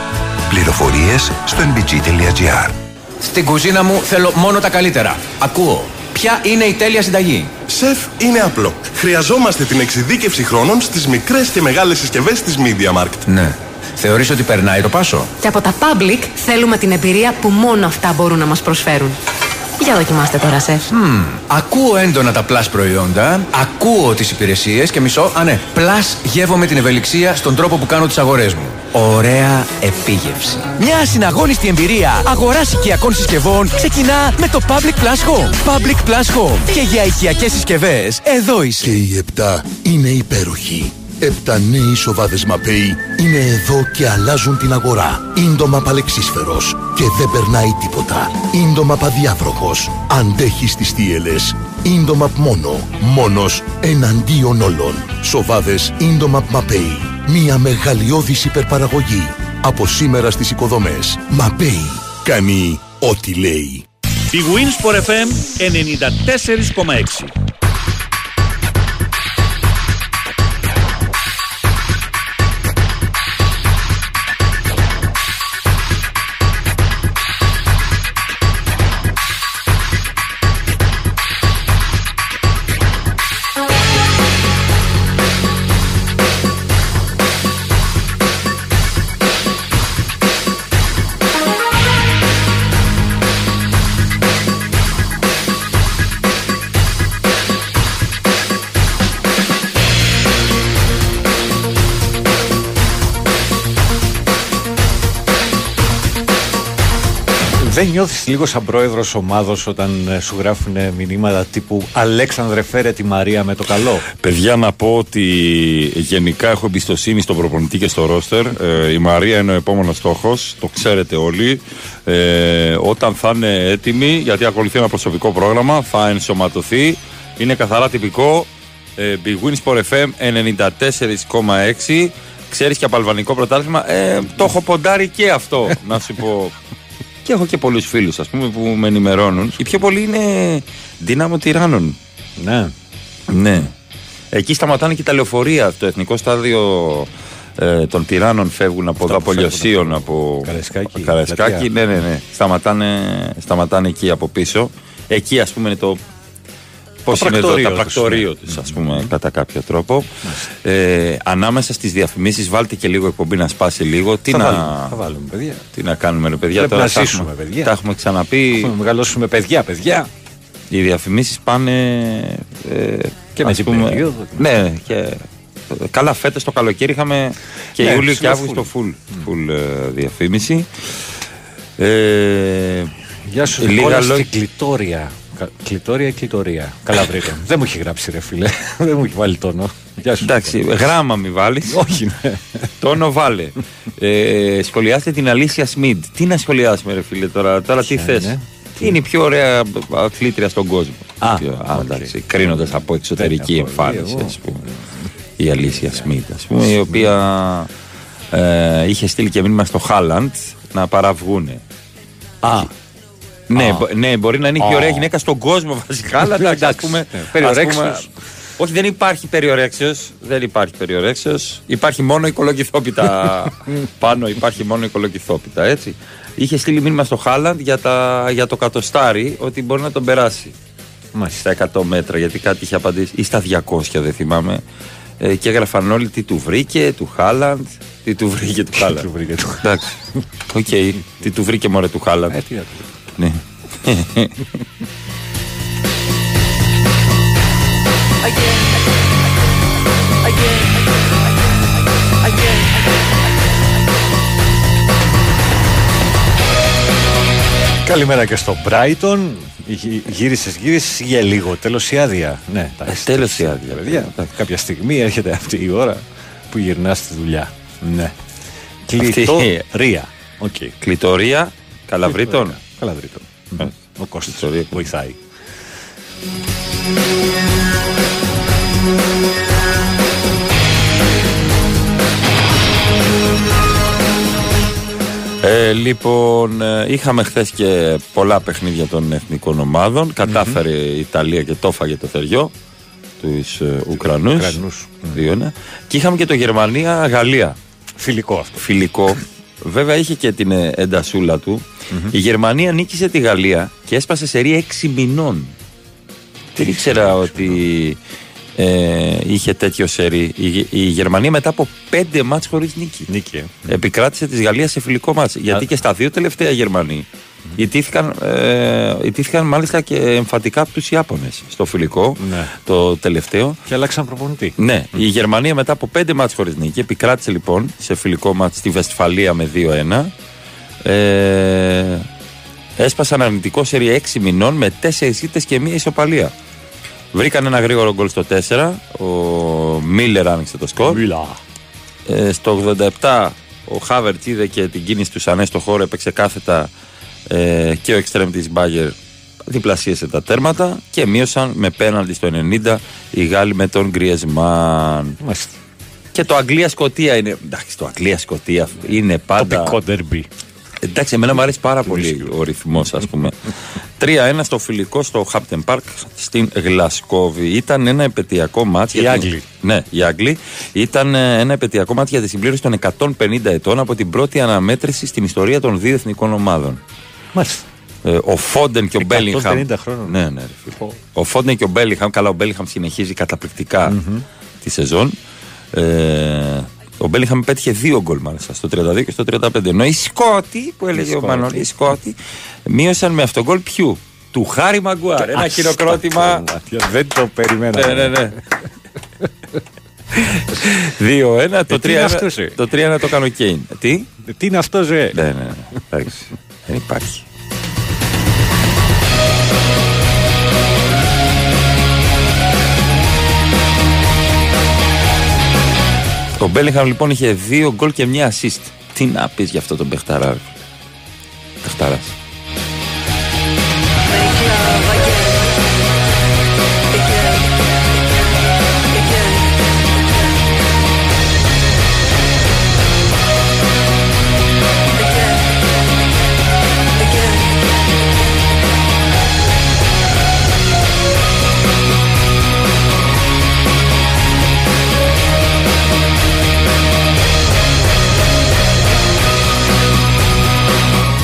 Πληροφορίες στο nbg.gr
Στην κουζίνα μου θέλω μόνο τα καλύτερα. Ακούω. Ποια είναι η τέλεια συνταγή;
Σεφ, είναι απλό. Χρειαζόμαστε την εξειδίκευση χρόνων στις μικρές και μεγάλες συσκευές της Media Markt.
Ναι. Θεωρείς ότι περνάει το πάσο;
Και από τα public θέλουμε την εμπειρία που μόνο αυτά μπορούν να μας προσφέρουν. Για δοκιμάστε τώρα, σεφ.
Μμμ, ακούω έντονα τα plus προϊόντα, ακούω τις υπηρεσίες και μισό, α ναι, plus γεύομαι την ευελιξία στον τρόπο που κάνω τις αγορές μου. Ωραία επίγευση.
Μια συναγώνιστη εμπειρία αγοράς οικιακών συσκευών ξεκινά με το Public Plus Home. Public Plus Home. Και για οικιακές συσκευές, εδώ είσαι.
Και οι επτά είναι υπέροχοι. Επτά νέοι σοβάδες Mapei είναι εδώ και αλλάζουν την αγορά. Intomap αλεξίσφαιρος και δεν περνάει τίποτα. Intomap αδιάβροχος. Αντέχει στις θύελλες. Intomap μόνο. Μόνος εναντίον όλων. Σοβάδες Intomap Mapei. Μια μεγαλειώδης υπερπαραγωγή. Από σήμερα στις οικοδομές. Mapei. Κάνει ό,τι λέει.
Η Winsport FM 94,6.
Δεν νιώθεις λίγο σαν πρόεδρος ομάδος όταν ε, σου γράφουν μηνύματα τύπου Αλέξανδρε φέρε τη Μαρία με το καλό.
Παιδιά, να πω ότι γενικά έχω εμπιστοσύνη στον προπονητή και στο ρόστερ. Ε, η Μαρία είναι ο επόμενος στόχος, το ξέρετε όλοι. Ε, όταν θα είναι έτοιμη, γιατί ακολουθεί ένα προσωπικό πρόγραμμα, θα ενσωματωθεί. Είναι καθαρά τυπικό. Ε, Big Win Sport FM 94,6. Ξέρεις και από αλβανικό πρωτάθλημα. Ε, το έχω ποντάρει και αυτό, να σου πω. Και έχω και πολλούς φίλους, ας πούμε, που με ενημερώνουν. Οι πιο πολλοί είναι δύναμο τυράννων.
Ναι.
Ναι. Εκεί σταματάνε και τα λεωφορεία. Το εθνικό στάδιο ε, των τυράννων φεύγουν από εδώ,
που
από
φεύγουν
Λιωσίων, από
Καραϊσκάκη,
Καραϊσκάκη.
πλατεία.
Ναι, ναι, ναι. Σταματάνε, σταματάνε εκεί από πίσω. Εκεί, ας πούμε, είναι το. Πώς είναι εδώ,
πρακτορείο
τα
τους,
πρακτορείο
ναι.
τους, ας πούμε, κατά κάποιο τρόπο. Ε, ανάμεσα στις διαφημίσεις, βάλτε και λίγο εκπομπή να σπάσει λίγο. Τι
Θα
να,
βάλουμε, θα βάλουμε, παιδιά.
τι να κάνουμε, ρε παιδιά.
Πρέπει
τώρα
να
τα
ζήσουμε,
έχουμε-
παιδιά.
Τα έχουμε ξαναπεί.
Θα μεγαλώσουμε παιδιά, παιδιά.
Οι διαφημίσεις πάνε. Ε,
Και με
ας
την
πούμε,
περίοδο.
Ναι, και. Καλά, φέτος το καλοκαίρι είχαμε και
Ναι,
Ιούλιο και
σήμερα
Αύγουστο full, full ε, διαφήμιση. Ε,
Γεια σου,
λίγα
Νικόλα,
λόγια-
στην κλητόρια. Κα- Κλητόρια ή κλητορία. Καλά βρήκαμε. Δεν μου έχει γράψει ρε φίλε. Δεν μου έχει βάλει τόνο. Γεια σου.
Εντάξει, γράμμα μη βάλεις.
Όχι, ναι.
Τόνο βάλε. Ε, σχολιάστε την Αλήσια Σμιντ. Τι να σχολιάσουμε, ρε φίλε, τώρα, τώρα τι
Ποια
θες;
είναι;
Είναι η πιο ωραία αθλήτρια στον κόσμο;
Α,
Πιο-
οκ.
εντάξει, κρίνοντας από εξωτερική
Δεν έχω
εμφάνιση,
δει
ας πούμε. Η Αλήσια Σμιντ, ας πούμε, η οποία ε, είχε στείλει και μήνυμα στο Χάλαντ να παραβγούνε.
Α,
Ναι,
Α.
μπο- ναι, μπορεί να είναι η πιο
Α.
ωραία γυναίκα στον κόσμο βασικά, αλλά εντάξει, ας
Εντάξει,
πούμε,
ναι, περί ορέξεως.
ας πούμε, όχι, δεν υπάρχει περί ορέξεως. Δεν υπάρχει περί ορέξεως. Υπάρχει μόνο η κολοκυθόπιτα πάνω, υπάρχει μόνο η κολοκυθόπιτα, έτσι. Είχε στείλει μήνυμα στο Χάλαντ για, τα, για το κατοστάρι ότι μπορεί να τον περάσει.
Μάλιστα.
Στα 100 μέτρα, γιατί κάτι είχε απαντήσει, ή στα 200, δεν θυμάμαι. Ε, και έγραφαν όλοι τι του βρήκε, του Χάλαντ. Τι του βρήκε του Χάλαντ.
του βρήκε του
Εντάξει. Οκ. Τι του βρήκε μωρέ του Χάλαντ.
Ε, τι να του
Ναι.
Καλημέρα και στο Brighton. Γύρισε, γύρισες για λίγο. Τέλος η άδεια. Ναι, εντάξει.
τέλος η άδεια.
Παιδιά, κάποια στιγμή έρχεται αυτή η ώρα που γυρνάς στη δουλειά. Ναι. Κλειτορία. Οκ.
Κλειτορία Καλαβρίτων.
Καλαβρίτων.
Ε,
Ο Κώστας
Κλειτορία.
βοηθάει.
Ε, λοιπόν, ε, είχαμε χθες και πολλά παιχνίδια των εθνικών ομάδων. Κατάφερε η Ιταλία και το έφαγε το θεριό τους Ουκρανούς.
Ουκρανούς.
Και είχαμε και το Γερμανία-Γαλλία.
Φιλικό αυτό.
Φιλικό. Βέβαια είχε και την ε, εντασούλα του. Η Γερμανία νίκησε τη Γαλλία και έσπασε σερή 6 μηνών. Δεν ήξερα ότι ε, είχε τέτοιο σερί. Η, η Γερμανία μετά από 5 μάτς χωρίς νίκη.
Νίκη. ε.
Επικράτησε της Γαλλίας σε φιλικό μάτς. Γιατί και στα δύο τελευταία Γερμανοί ιτήθηκαν, ε, ιτήθηκαν μάλιστα και εμφαντικά από τους Ιάπωνες στο φιλικό
Ναι.
το τελευταίο.
Και άλλαξαν προπονητή.
Ναι, η Γερμανία μετά από 5 μάτς χωρίς νίκη επικράτησε λοιπόν σε φιλικό μάτς στη Βεσφαλία με 2-1. Ε, έσπασαν αρνητικό σερί 6 μηνών με 4 ήττες και μία ισοπαλία. Βρήκαν ένα γρήγορο γκολ στο 4. Ο Μίλλερ άνοιξε το σκορ. Ε, στο 87 ο Χάβερτς είδε και την κίνηση του Σανέ στο χώρο, έπαιξε κάθετα ε, και ο εξτρέμ της Μπάγκερ διπλασίασε τα τέρματα και μείωσαν με πέναλτι στο 90 οι Γάλλοι με τον Γκριεσμάν. Και το Αγγλία-Σκοτία είναι. Εντάξει, το Αγγλία-Σκοτία είναι πάντα.
Τοπικό ντερμπι.
Εντάξει, εμένα μου αρέσει πάρα πολύ ο ρυθμός, ας πούμε. 3-1 στο φιλικό στο Χάπτεν Πάρκ στην Γλασκόβη. Ήταν ένα επαιτειακό μάτς.
Οι
για την-
Άγγλοι.
Ναι, οι Άγγλοι. Ήταν ε, ένα επαιτειακό μάτς για τη συμπλήρωση των 150 ετών από την πρώτη αναμέτρηση στην ιστορία των δύο εθνικών ομάδων.
Μάλιστα.
Ε, ο Φόντεν και ο
150
Μπέλιγχαμ.
χρόνων.
Ναι, ναι. ρε φίλε. Ο Φόντεν και ο Μπέλιγχαμ. Καλά, ο Μπέλιγχαμ συνεχίζει καταπληκτικά τη σεζόν. Ε, ο Μπέλιγχαμ πέτυχε δύο γκολ μάλιστα στο 32 και στο 35. Ενώ οι Σκότοι, που έλεγε ο
Σκότοι.
Μανώλη, οι Σκότοι, μείωσαν με αυτό γκολ ποιου; Του Χάρη Μαγκουάρ. Ένα
Ας
χειροκρότημα.
τα κομμάτια, Δεν το περιμένα.
Ναι, ναι, ναι. 2-1. Το
τι είναι
3-1
αυτός, ε;
το 3-1 το κάνω Κέιν. Τι;
Τι είναι αυτός, Ζε.
Ναι, ναι, ναι. Εντάξει. Δεν υπάρχει. Ο Μπέλιγχαμ λοιπόν είχε δύο γκολ και μια assist. Τι να πεις για αυτό τον Πεχταρά. ρε.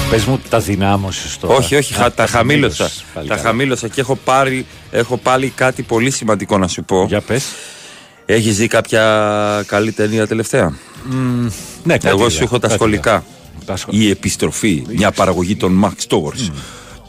Πες μου, τα δυνάμωσες τώρα.
Όχι, όχι, χα- τα χαμήλωσα.
χαμήλωσες,
Τα
παλικάρι.
χαμήλωσα και έχω, πάρει, έχω πάλι κάτι πολύ σημαντικό να σου πω.
Για πες.
Έχεις δει κάποια καλή ταινία τελευταία;
Ναι, κάτι
Εγώ
είδα,
σου έχω τα
κάτι
σχολικά.
Τα σχολικά.
Η επιστροφή, μια παραγωγή των Max Stores.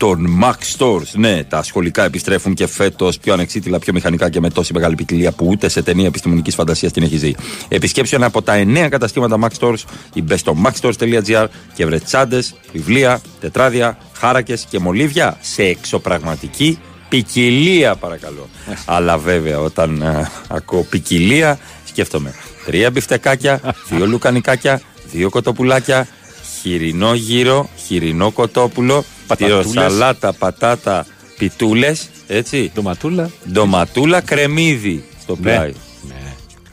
Των Max Stores, ναι, τα σχολικά επιστρέφουν και φέτος πιο ανεξίτηλα, πιο μηχανικά και με τόση μεγάλη ποικιλία που ούτε σε ταινία επιστημονικής φαντασίας την έχει δει. Επισκέψου ένα από τα 9 καταστήματα Max Stores ή μπες στο maxstores.gr και βρε τσάντες, βιβλία, τετράδια, χάρακες και μολύβια σε εξωπραγματική ποικιλία, παρακαλώ. Αλλά βέβαια, όταν α, ακούω ποικιλία, σκέφτομαι τρία μπιφτεκάκια, δύο λουκανικάκια, δύο κοτοπουλάκια, χοιρινό γύρο, χοιρινό κοτόπουλο,
Πατατούλες.
σαλάτα, πατάτα, πιτούλες. Έτσι.
Ντοματούλα.
Ντοματούλα, κρεμμύδι στο
Ναι.
πλάι.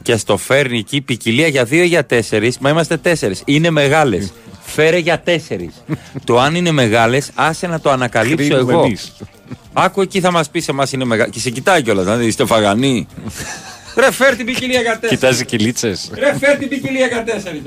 Και στο φέρνει εκεί ποικιλία για δύο ή για τέσσερις. Μα είμαστε τέσσερις. Είναι μεγάλες. Φέρε για τέσσερις. το αν είναι μεγάλες, άσε να το ανακαλύψω
Κρίνουμε
εγώ.
εμείς.
Άκου εκεί θα μας πει εμάς είναι μεγάλη. Και σε κοιτάει κιόλας, δηλαδή είστε φαγανοί. Ρε φέρ την ποικιλία για τέσσερις.
Κοιτάζει κυλίτσες.
Ρε φέρ την ποικιλία για τέσσερις.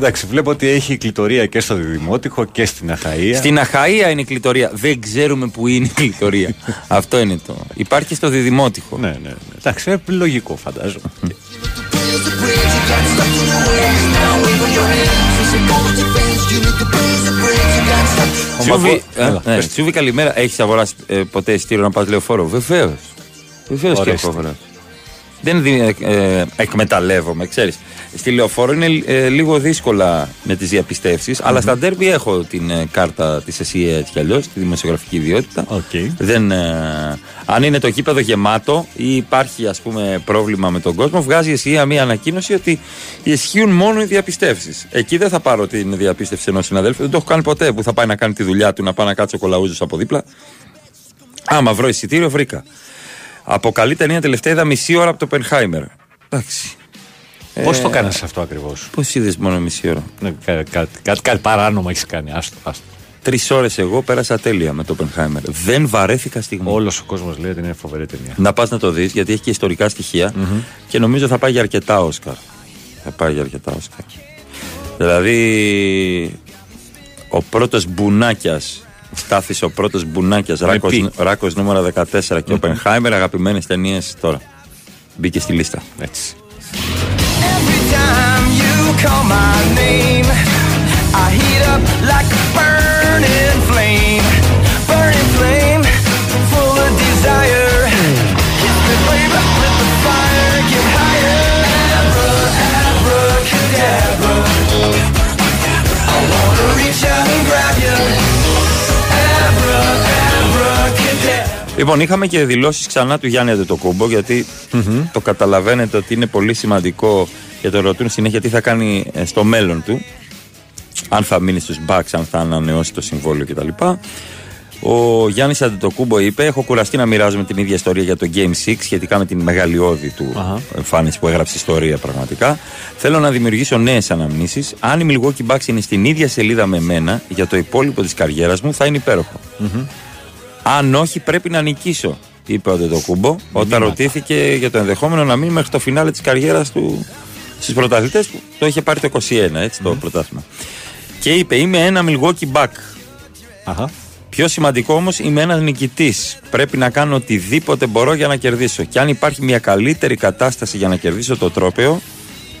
Εντάξει, βλέπω ότι έχει κλητορία και στο Δημότυχο και στην Αχαία.
Στην Αχαία είναι η κλητορία. Δεν ξέρουμε που είναι η κλητορία. Αυτό είναι το. Υπάρχει και στο Διδημότυχο.
Ναι, ναι, ναι. Εντάξει, ε, λογικό φαντάζομαι.
Τσούβι, ε,
Έλα,
ναι,
πες.
Τσούβι, καλημέρα. Έχεις αγοράσει ε, ποτέ εισιτήριο να πας λεωφόρο; Βεβαίως. Βεβαίως και
Ορίστε.
έχω αγοράσει. Δεν δι- ε, ε, εκμεταλλεύομαι, ξέρεις. Στη λεωφόρο είναι ε, λίγο δύσκολα με τις διαπιστεύσεις αλλά στα ντέρμπι έχω την ε, κάρτα της ΕΣΗΕΑ έτσι κι αλλιώς, τη δημοσιογραφική ιδιότητα.
Οκ.
Δεν, ε, αν είναι το γήπεδο γεμάτο ή υπάρχει ας πούμε πρόβλημα με τον κόσμο, βγάζει η ΕΣΗΕΑ μία ανακοίνωση ότι ισχύουν μόνο οι διαπιστεύσεις. Εκεί δεν θα πάρω την διαπίστευση ενός συναδέλφου, δεν το έχω κάνει ποτέ που θα πάει να κάνει τη δουλειά του, να πάει να κάτσει ο κολαούζος από δίπλα. Άμα βρω εισιτήριο, βρήκα. Από καλή ταινία τελευταία είδα μισή ώρα από το Πενχάιμερ. Εντάξει.
Πώς
Ε,
το κάνεις αυτό ακριβώς;
Πώς είδες μόνο μισή ώρα;
Ναι, κα- κάτι, κάτι, κάτι παράνομο έχεις κάνει. Άστο, άστο.
Τρεις ώρες εγώ πέρασα τέλεια με το Oppenheimer. Δεν βαρέθηκα στιγμή.
Όλος ο κόσμος λέει ότι είναι φοβερή ταινία.
Να πας να το δεις γιατί έχει και ιστορικά στοιχεία και νομίζω θα πάει για αρκετά Όσκαρ. Θα πάει για αρκετά Όσκαρ. Δηλαδή, ο πρώτος Μπουνάκιας, Στάθη ο πρώτος
μπουνάκιας.
Ράκος νούμερο 14 και Οπενχάιμερ. Αγαπημένες ταινίες τώρα. Μπήκε στη λίστα.
Έτσι.
Λοιπόν, είχαμε και δηλώσεις ξανά του Γιάννη Αντετοκούμπο, γιατί το καταλαβαίνετε ότι είναι πολύ σημαντικό και το ρωτούν συνέχεια τι θα κάνει ε, στο μέλλον του. Αν θα μείνει στους Bucks, αν θα ανανεώσει το συμβόλαιο κτλ. Ο Γιάννης Αντετοκούμπο είπε: Έχω κουραστεί να μοιράζομαι την ίδια ιστορία για το Game 6 σχετικά με την μεγαλειώδη του εμφάνιση που έγραψε ιστορία πραγματικά. Θέλω να δημιουργήσω νέες αναμνήσεις. Αν η Milwaukee Bucks είναι στην ίδια σελίδα με μένα για το υπόλοιπο της καριέρας μου, θα είναι υπέροχο. Αν όχι, πρέπει να νικήσω, είπε ο Ντετοκούμπο, όταν ρωτήθηκε για το ενδεχόμενο να μείνει μέχρι το φινάλε της καριέρας του στου πρωταθλητές που το είχε πάρει το 21, έτσι το πρωτάθλημα. Και είπε: Είμαι ένα Milwaukee Buck. Πιο σημαντικό όμως, είμαι ένας νικητής. Πρέπει να κάνω οτιδήποτε μπορώ για να κερδίσω. Και αν υπάρχει μια καλύτερη κατάσταση για να κερδίσω το τρόπαιο,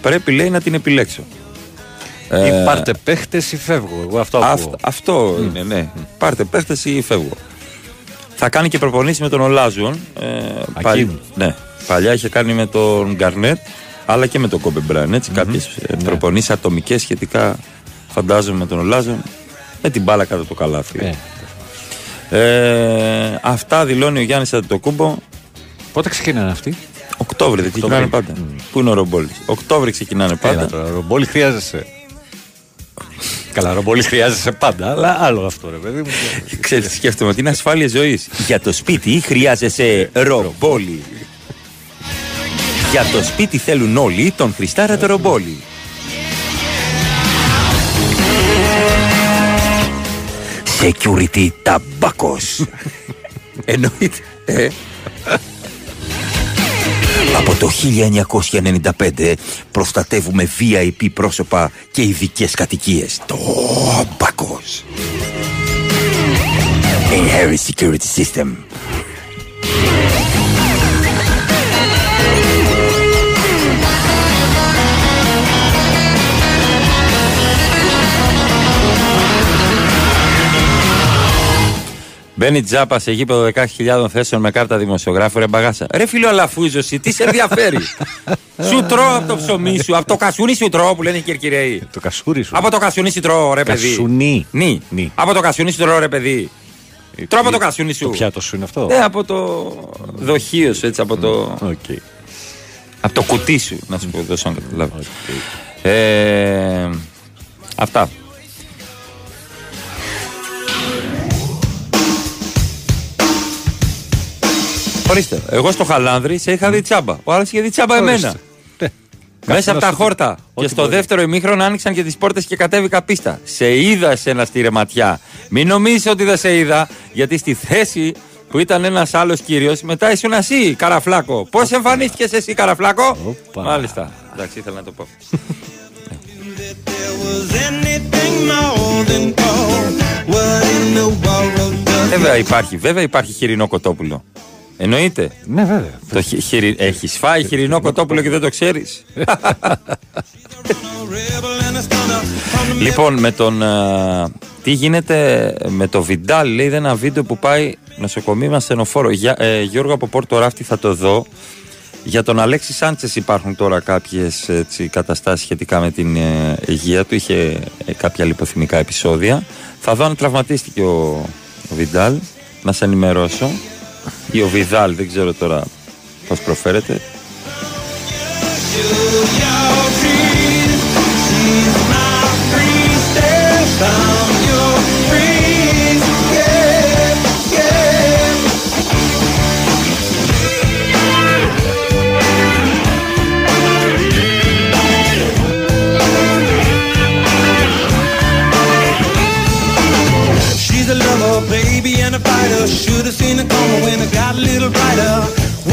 πρέπει λέει να την επιλέξω.
Ή πάρτε παίχτες ή φεύγω. Εγώ αυτό
Αυ-
ακούω.
αυτό είναι, ναι. Πάρτε παίχτες ή φεύγω. Θα κάνει και προπονήσεις με τον Ολάζουον. Ε,
Ακίνη.
ναι. Παλιά είχε κάνει με τον Γκαρνέτ, αλλά και με τον Κόμπε Μπράιν. Έτσι, κάποιες ε, προπονήσεις ατομικές σχετικά, φαντάζομαι, με τον Ολάζουον. Με την μπάλα κάτω το καλάθι. Ε, αυτά δηλώνει ο Γιάννης Αντετοκούμπο.
Πότε ξεκινάνε αυτοί;
Οκτώβρη, δεν ξεκινάνε πάντα. Πού είναι ο Ρομπόλης; Οκτώβρη ξεκινάνε πάντα.
Έλα τώρα, ρομπόλι χρειάζεσαι. Καλά, ρομπόλι χρειάζεσαι πάντα, αλλά άλλο αυτό ρε παιδί μου.
Ξέρεις, τι σκέφτομαι ότι είναι ασφάλεια ζωής. Για το σπίτι χρειάζεσαι ρομπόλι. Για το σπίτι θέλουν όλοι τον Χριστάρα το ρομπόλι. Security ταμπάκος. Εννοείται. Ε. Από το 1995 προστατεύουμε VIP πρόσωπα και ειδικές κατοικίες. Το Μπάκος. Inherent Security System. Μπαίνει τζάπα σε γήπεδο 10.000 θέσεων με κάρτα δημοσιογράφου, ρε μπαγάσα. Ρε φίλο Αλαφούζωση, τι σε ενδιαφέρει; σου τρώω από το ψωμί σου, από το κασούνι σου τρώω που λένε οι κερκυραίοι.
Το κασούρι σου.
Από το κασούνι σου τρώω, ρε παιδί.
Κασουνί.
Νι. Από το κασούνι σου τρώω, ρε παιδί. Τρώω από το κασούνι σου.
Το πιάτο σου είναι αυτό;
Ναι, από το δοχείο σου, έτσι, από το.
Οκ.
Από το κουτί σου, να σου πω, δώσω να καταλάβεις. Ε, αυτά. Ορίστε, εγώ στο Χαλάνδρη σε είχα δει τσάμπα. Ο άλλος είχε δει τσάμπα
Ορίστε.
εμένα. Μέσα από τα
Καθένας
χόρτα.
ό,τι
Και στο
μπορεί.
δεύτερο ημίχρονο άνοιξαν και τις πόρτες και κατέβηκα πίστα. Σε είδα εσένα στη ρεματιά. Μην νομίζεις ότι δεν σε είδα, γιατί στη θέση που ήταν ένας άλλος κύριος, μετά ήσουν εσύ, Καραφλάκο. Πώς εμφανίστηκες εσύ, Καραφλάκο; Μάλιστα. Εντάξει, ήθελα να το πω. Βέβαια υπάρχει, βέβαια υπάρχει χοιρινό κοτόπουλο. Εννοείται.
Ναι, βέβαια.
Το χει, χειρι... Έχεις φάει χοιρινό κοτόπουλο και δεν το ξέρεις. λοιπόν, με τον. α, τι γίνεται με το Βιντάλ, λέει, είδε ένα βίντεο που πάει νοσοκομείο με ασθενοφόρο. Για, ε, Γιώργο από Πόρτο Ράφτη θα το δω. Για τον Αλέξη Σάντσες υπάρχουν τώρα κάποιες καταστάσεις σχετικά με την ε, υγεία του. Είχε ε, κάποια λιποθυμικά επεισόδια. Θα δω αν τραυματίστηκε ο, ο Βιντάλ. Να σε ενημερώσω. Ή ο Βιδάλ, δεν ξέρω τώρα πώς προφέρεται.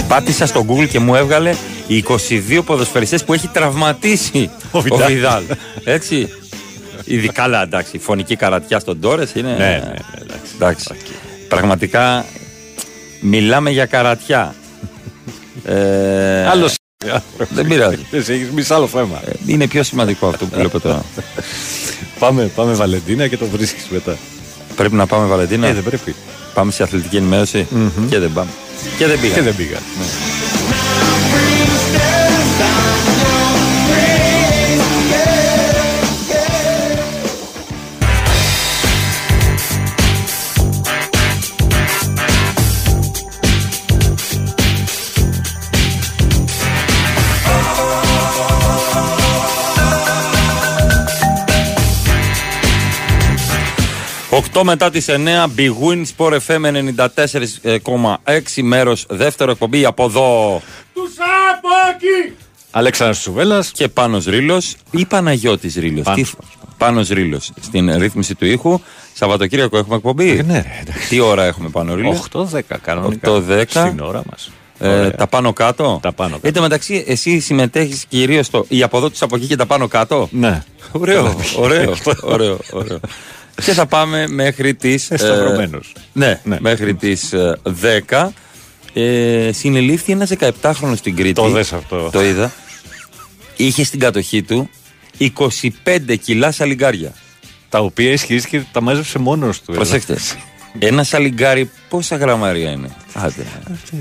Πάτησα στο Google και μου έβγαλε 22 ποδοσφαιριστές που έχει τραυματίσει ο,
ο
Βιδάλ. Έτσι. Ειδικά, αλλά εντάξει, φωνική καρατιά στον Τόρες είναι.
Ναι, ναι, ναι
εντάξει. Πραγματικά μιλάμε για καρατιά. ε... Δεν πειράζει.
Έχεις μισό άλλο θέμα.
Ε, είναι πιο σημαντικό αυτό που βλέπω τώρα.
πάμε, πάμε Βαλεντίνα και το βρίσκεις μετά.
Πρέπει να πάμε Βαλεντίνα.
Ε, δεν πρέπει.
Πάμε σε αθλητική ενημέρωση.
Μμμ.
Και δεν πάμε. Και δεν πήγα.
Και δεν πήγα.
Οκτώ μετά τις 9 Big Win Sport FM 94,6 μέρος δεύτερο εκπομπή από εδώ
Τους Σαπάκη!
Αλέξανδρος Σουβέλλας
και Πάνος Ρήλος ή Παναγιώτης Ρήλος.
Πάνος.
Τι... Πάνος Ρήλος στην ρύθμιση του ήχου. Σαββατοκύριακο έχουμε εκπομπή.
Ε, ναι, ρε,
Τι ώρα έχουμε πάνω Ρήλο;
8-10 κανονικά.
8-10.
Στην ώρα μας.
Ε,
Ωραία.
τα πάνω κάτω;
Τα πάνω κάτω.
Εν τω μεταξύ, εσύ συμμετέχεις κυρίως στο. Η από εδώ, τους από εκεί και τα πάνω κάτω.
Ναι.
Ωραίο, ωραίο, ωραίο, ωραίο. Και θα πάμε μέχρι τις.
Εσταυρωμένος.
ναι,
Ναι.
μέχρι τις 10. Ε, συνελήφθη ένας 17χρονο στην Κρήτη.
Το δες αυτό.
Το είδα. Είχε στην κατοχή του 25 κιλά σαλιγκάρια.
Τα οποία ισχυρίστηκε ότι τα μάζεψε μόνος του.
Προσέξτε. Ένα σαλιγκάρι πόσα γραμμάρια είναι; Άντε.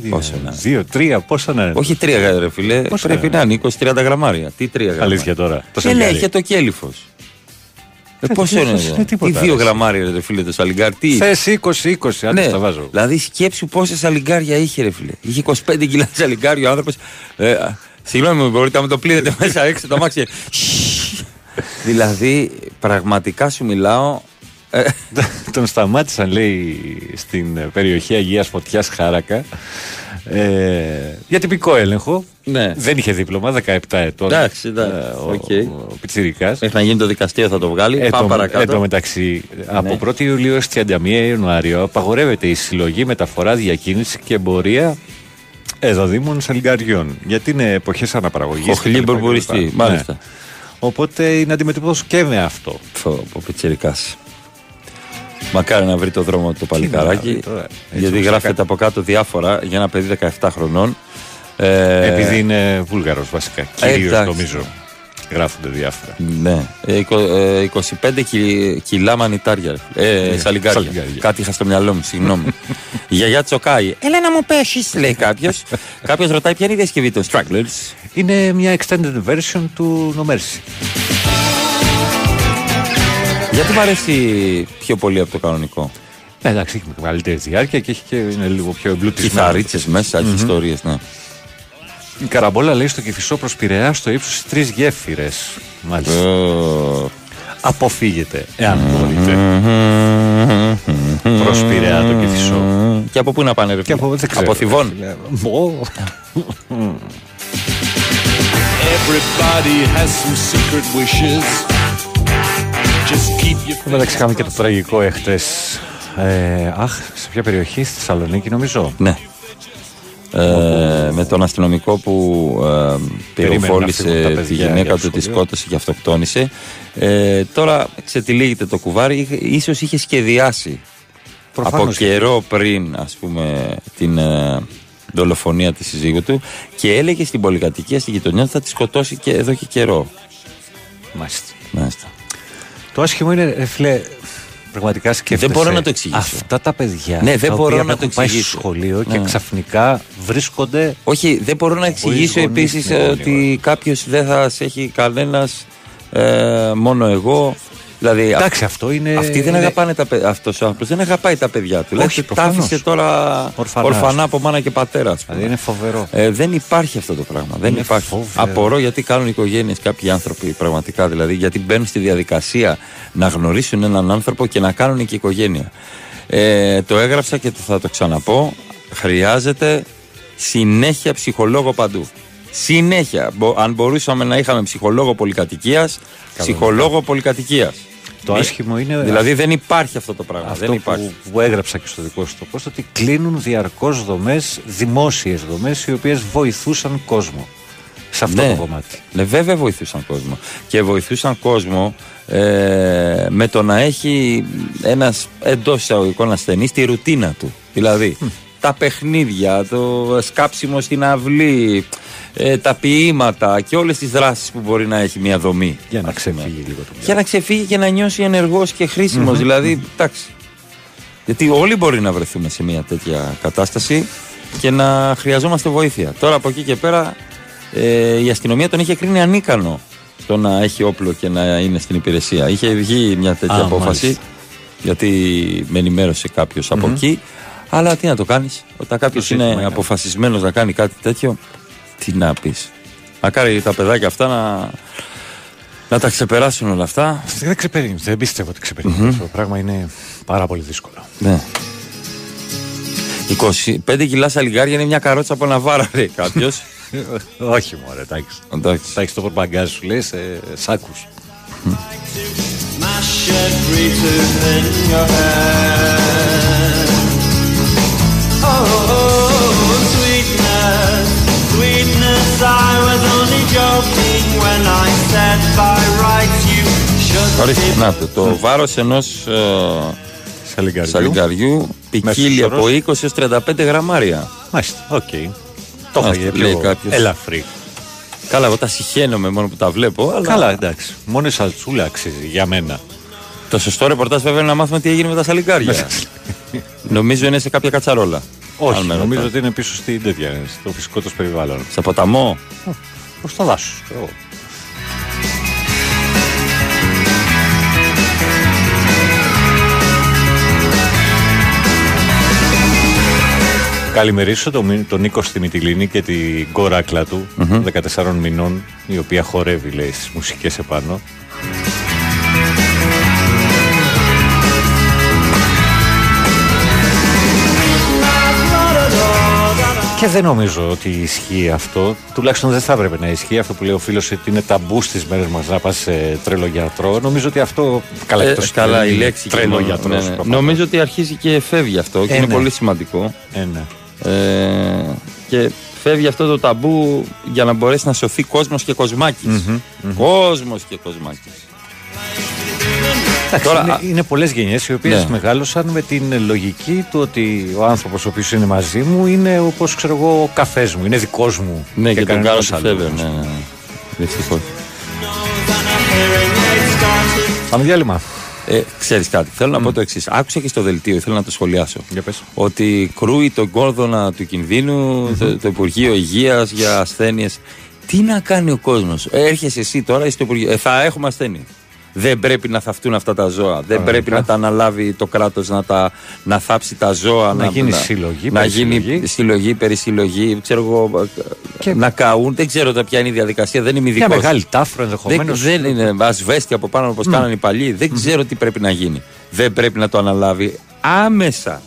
Πόσα να είναι.
Δύο, τρία, πόσα να είναι.
Όχι τρία, ρε φίλε.
Πόσα
πρέπει
είναι;
να είναι 20-30 γραμμάρια. Τι τρία γραμμάρια;
Αλήθεια τώρα. Το
Δεν
σαλιγκάρι.
έχει το κέλυφος. Ε, πόσο είναι,
κέλυφος
εδώ;
είναι τίποτα,
Τι δύο
ρε,
γραμμάρια, ρε φίλε, το σαλιγκάρι. Τι.
Θες 20-20, αν
Ναι,
τα βάζω.
δηλαδή σκέψου πόσα σαλιγκάρια είχε, ρε φίλε. Είχε 25 κιλά σαλιγκάρι ο άνθρωπος. Ε, α, συγγνώμη, μπορείτε να με το πλύνετε μέσα έξω το αμάξι. δηλαδή, πραγματικά σου μιλάω. ε,
Τον σταμάτησαν, λέει, στην ε, περιοχή Αγίας Φωτιάς Χάρακα ε, για τυπικό έλεγχο.
ναι.
Δεν είχε δίπλωμα, 17 ετών.
Εντάξει, εντάξει,
ε, ο,
οκ.
ο Πιτσιρικάς.
Μέχρι να γίνει το δικαστήριο θα το βγάλει.
Εν
Πάμε
τω-
παρακάτω.
εν τω μεταξύ,
Ναι.
από 1η Ιουλίου έως 31 Ιανουαρίου απαγορεύεται η συλλογή, μεταφοράς, διακίνησης και εμπορία εδωδήμων σαλιγκαριών. Γιατί είναι εποχές αναπαραγωγής.
Οχλή
κτλ.
μπουρμπουριστή,
Ναι.
μάλιστα.
Οπότε είναι αντιμετωπίσει και με αυτό.
Φω, ο Πιτσιρικάς. Μακάρι να βρει το δρόμο του το παλικαράκι.
βρει τώρα, έτσι
γιατί
όπως
γράφεται
έκανε.
από κάτω διάφορα για ένα παιδί 17 χρονών. Ε,
Επειδή είναι Βούλγαρος βασικά. Κυρίως
εντάξει.
νομίζω. Γράφονται διάφορα.
Ναι. Ε, εικο- ε, 25 κι- κιλά μανιτάρια. Ε, σαλιγκάρια.
σαλιγκάρια.
Κάτι είχα στο μυαλό μου, συγγνώμη. Η γιαγιά τσοκάει. Έλα να μου πέσεις, λέει κάποιος. κάποιος ρωτάει ποια είναι η διασκευή των Stragglers;
Είναι μια extended version του No Mercy.
Γιατί μου αρέσει πιο πολύ από το κανονικό;
Ναι, εντάξει, έχει μεγαλύτερη διάρκεια και έχει και είναι λίγο πιο εμπλουτισμένο.
Κιθαρίτσε μέσα, έχει ιστορίες, ναι.
Η καραμπόλα λέει στο Κεφισό προς Πειραιά στο ύψος τρεις γέφυρες. Μάλιστα.
Ε,
Αποφύγετε, εάν μπορείτε. Προς Πειραιά το Κεφισό.
Και από πού να πάνε, ρε
Και
φίλε;
από, δεν ξέρω.
Από Θιβών.
Ω,
Everybody has some secret wishes. Just keep your
Εν τω μεταξύ είχαμε και το τραγικό εχθές. Ε, αχ, σε ποια περιοχή, στη Θεσσαλονίκη νομίζω;
Ναι. Ε, με τον αστυνομικό που ε,
Περίμενε να φύγουν
πυροβόλησε
τα
τη
παιδιά για
γυναίκα
το
του, τη
σχολείο.
σκότωσε και αυτοκτόνησε. Ε, τώρα ξετυλίγεται το κουβάρι, είχε- ίσως είχε σχεδιάσει
Προφανώς
από
και.
καιρό πριν ας πούμε την ε, δολοφονία της σύζυγου του και έλεγε στην πολυκατοικία στη γειτονιά ότι θα τη σκοτώσει και εδώ και καιρό.
Μάλιστα.
Μάλιστα.
Το άσχημο είναι, ρε φίλε, πραγματικά σκέφτεσαι.
μπορώ να το εξηγήσω.
Αυτά τα παιδιά.
Ναι, δεν
τα
μπορώ
οποία
να το
έχουν πάει στο
εξηγήσω.
σχολείο και
Ναι.
ξαφνικά βρίσκονται.
Όχι, δεν μπορώ να εξηγήσω
γονείς
επίσης
είναι
ότι κάποιος δεν θα σε έχει κανένας ε, μόνο εγώ. Δηλαδή,
Εντάξει, αυτό είναι.
αυτοί δεν
είναι-
αγαπάνε τα παιδιά. Αυτός ο άνθρωπος δεν αγαπάει τα παιδιά του.
Όχι,
Λέει, τα
προφανώς.
άφησε τώρα
Ορφανάς.
ορφανά από μάνα και πατέρα. ας πούμε.
Δηλαδή είναι φοβερό.
Ε, δεν υπάρχει αυτό το πράγμα. Δεν
Είναι
υπάρχει.
φοβερό.
Απορώ γιατί κάνουν οικογένειες κάποιοι άνθρωποι πραγματικά. Δηλαδή, γιατί μπαίνουν στη διαδικασία να γνωρίσουν έναν άνθρωπο και να κάνουν και οικογένεια. Ε, το έγραψα και το- θα το ξαναπώ. Χρειάζεται συνέχεια ψυχολόγο παντού. Συνέχεια. Μπο- αν μπορούσαμε να είχαμε ψυχολόγο πολυκατοικίας, ψυχολόγο πολυκατοικίας.
Το άσχημο είναι.
Δηλαδή δεν υπάρχει αυτό το πράγμα.
Αυτό
δεν υπάρχει.
Που, που έγραψα και στο δικό σου το post ότι κλείνουν διαρκώς δομές, δημόσιες δομές, οι οποίες βοηθούσαν κόσμο. Σε αυτό
ναι.
το κομμάτι.
Ναι, βέβαια βοηθούσαν κόσμο. Και βοηθούσαν κόσμο ε, με το να έχει ένας εντός εισαγωγικών ασθενής τη ρουτίνα του. Δηλαδή τα παιχνίδια, το σκάψιμο στην αυλή, ε, τα ποίηματα και όλες τις δράσεις που μπορεί να έχει μια δομή.
Για να
ας πούμε.
ξεφύγει λίγο το
Για να ξεφύγει και να νιώσει ενεργός και χρήσιμος.
Μμμ.
Δηλαδή, εντάξει. Γιατί όλοι μπορεί να βρεθούμε σε μια τέτοια κατάσταση και να χρειαζόμαστε βοήθεια. Τώρα από εκεί και πέρα ε, η αστυνομία τον είχε κρίνει ανίκανο στο να έχει όπλο και να είναι στην υπηρεσία. Είχε βγει μια τέτοια
Α,
απόφαση
μάλιστα.
γιατί με ενημέρωσε κάποιος από
Μμμ.
εκεί. Αλλά τι να το κάνεις, όταν κάποιος
Το σύστημα
είναι
είναι.
αποφασισμένος να κάνει κάτι τέτοιο, τι να πεις. Μακάρι τα παιδάκια αυτά να, να τα ξεπεράσουν όλα αυτά.
Δεν ξεπερνάει. Δεν πιστεύω ότι ξεπερνάει. Αυτό το πράγμα είναι πάρα πολύ δύσκολο.
Ναι. 25 κιλά σαλιγκάρια είναι μια καρότσα από ένα βάρα, λέει κάποιος.
Όχι, μωρέ, εντάξει.
Εντάξει.
Θα έχεις το προπαγκάζ σου, λέει, σε σάκους.
Ορίστε, να το. Το βάρος ενός
Σαλιγκαριού.
σαλιγκαριού ποικίλει
Μέσος
από 20 έως 35 γραμμάρια.
Μάλιστα, οκ. Το
Ας
είχα
το λέει
πιο
κάποιος.
ελαφρύ.
Καλά, εγώ τα συχαίνομαι μόνο που τα βλέπω. Αλλά
Καλά, εντάξει. Μόνο η σαλτσούλα αξίζει για μένα.
Το σωστό ρεπορτάζ βέβαια είναι να μάθουμε τι έγινε με τα σαλιγκάρια. Νομίζω είναι σε κάποια κατσαρόλα.
Όχι,
Αν με
νομίζω
ρωτάς.
ότι είναι πίσω στην τέτοια, στο φυσικό τους περιβάλλον.
Σε ποταμό.
Προς το δάσο. Καλημερίσω τον, Μι- τον Νίκο στη Μυτιλίνη και την κόρακλα του, 14 μηνών, η οποία χορεύει, λέει, στις μουσικές επάνω. Και δεν νομίζω ότι ισχύει αυτό. Τουλάχιστον δεν θα έπρεπε να ισχύει αυτό που λέει ο φίλος ότι είναι ταμπού στις μέρες μας να πας σε τρελό γιατρό. Νομίζω ότι αυτό. Καλά,
Ε,
εκτός
καλά,
ότι
η
είναι
λέξη και
Τρελό
μόνο,
γιατρός.
ναι, ναι. Νομίζω ότι αρχίζει και φεύγει αυτό και
Ε,
είναι
ναι.
πολύ σημαντικό.
Ε, ναι.
Ε, και φεύγει αυτό το ταμπού για να μπορέσει να σωθεί κόσμος και κοσμάκης.
Μμμ, μμμ.
Κόσμος και κοσμάκης.
Εντάξει,
Τώρα,
είναι,
α-
είναι πολλές γενιές οι οποίες
Ναι.
μεγάλωσαν με την λογική του ότι ο άνθρωπος ο οποίος είναι μαζί μου είναι όπως ξέρω εγώ ο καφές μου, είναι δικός μου.
Ναι, και, τον κάνω
κανένας
στη
άλλος.
φεύγει. Ναι, ναι, ναι. Δυστυχώς.
Πάμε διάλειμμα.
Ε, ξέρεις κάτι, θέλω να πω το εξής. Άκουσα και στο δελτίο, ήθελα να το σχολιάσω.
Για πες.
Ότι κρούει τον κόρδωνα του κινδύνου το, το Υπουργείο Υγείας για ασθένειες. Τι να κάνει ο κόσμος; Έρχεσαι εσύ τώρα στο Υπουργείο. Ε, θα έχουμε ασθένεια. Δεν πρέπει να θαυτούν αυτά τα ζώα. Δεν
Κανονικά.
πρέπει να τα αναλάβει το κράτος να, τα, να θάψει τα ζώα.
Να γίνει συλλογή,
Να γίνει
περισυλλογή.
συλλογή, περισυλλογή. Ξέρω εγώ.
Και-
Να καούν. Δεν ξέρω τα ποια είναι η διαδικασία. Δεν είμαι ειδικός.
Μια μεγάλη τάφρο
Δεν,
ενδεχομένως.
δεν είναι ασβέστη από πάνω όπως κάνανε οι παλιοί. Δεν ξέρω τι πρέπει να γίνει. Δεν πρέπει να το αναλάβει άμεσα.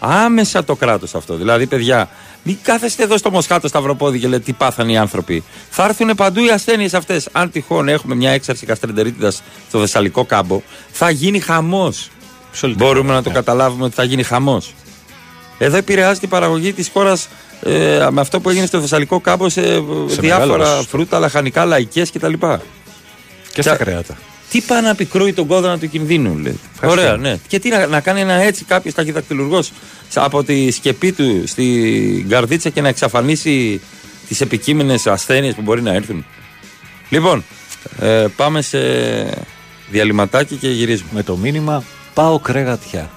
Άμεσα το κράτος αυτό. Δηλαδή, παιδιά, μην κάθεστε εδώ στο Μοσχάτο Σταυροπόδι και λέτε τι πάθανε οι άνθρωποι. Θα έρθουν παντού οι ασθένειες αυτές. Αν τυχόν έχουμε μια έξαρση καστρεντερίτιδας στο Θεσσαλικό κάμπο, θα γίνει χαμός. Μπορούμε να το καταλάβουμε ότι θα γίνει χαμός. Εδώ επηρεάζεται η παραγωγή της χώρας ε, με αυτό που έγινε στο Θεσσαλικό κάμπο σε, ε, διάφορα
μεγάλο ποσοστό.
φρούτα, λαχανικά, λαϊκές κτλ.
Και στα κρέατα.
Τι πάει να πικρούει τον κόδωνα του κινδύνου, λέει.
Ευχαριστώ.
Ωραία, ναι. Και τι να, να κάνει ένα έτσι κάποιος ταχυδακτηλουργός από τη σκεπή του στην καρδίτσα και να εξαφανίσει τις επικείμενες ασθένειες που μπορεί να έρθουν. Λοιπόν, ε, πάμε σε διαλυματάκι και γυρίζουμε.
Με το μήνυμα πάω κρέγατιά.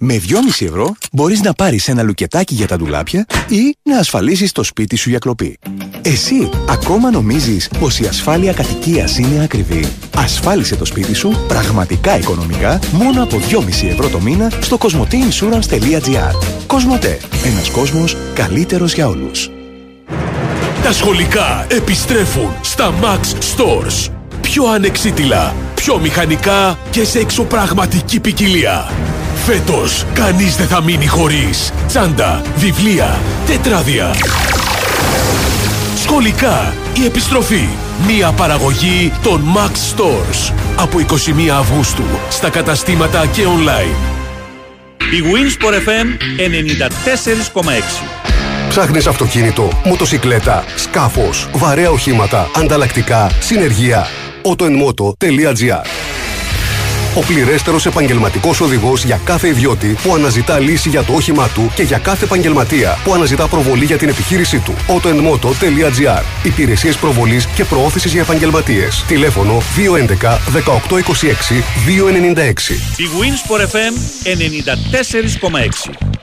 Με 2,5 ευρώ μπορείς να πάρεις ένα λουκετάκι για τα ντουλάπια ή να ασφαλίσεις το σπίτι σου για κλοπή. Εσύ ακόμα νομίζεις πως η ασφάλεια κατοικίας είναι ακριβή. Ασφάλισε το σπίτι σου πραγματικά οικονομικά μόνο από 2,5 ευρώ το μήνα στο cosmoteinsurance.gr Κοσμοτέ. Ένας κόσμος καλύτερος για όλους.
Τα σχολικά επιστρέφουν στα Max Stores. Πιο ανεξίτηλα, πιο βιομηχανικά και σε εξωπραγματική ποικιλία. Φέτος, κανείς δεν θα μείνει χωρίς τσάντα, βιβλία, τετράδια. Σχολικά, η επιστροφή. Μία παραγωγή των Max Stores. Από 21 Αυγούστου, στα καταστήματα και online.
Η Winsport FM 94,6
Ψάχνεις αυτοκίνητο, μοτοσικλέτα, σκάφος, βαρέα οχήματα, ανταλλακτικά, συνεργεία. autoenmoto.gr ο πληρέστερος επαγγελματικός οδηγός για κάθε ιδιώτη που αναζητά λύση για το όχημά του και για κάθε επαγγελματία που αναζητά προβολή για την επιχείρησή του. autoenmoto.gr Υπηρεσίες προβολής και προώθησης για επαγγελματίες. Τηλέφωνο 211 1826 296.
Η Winsport FM 94,6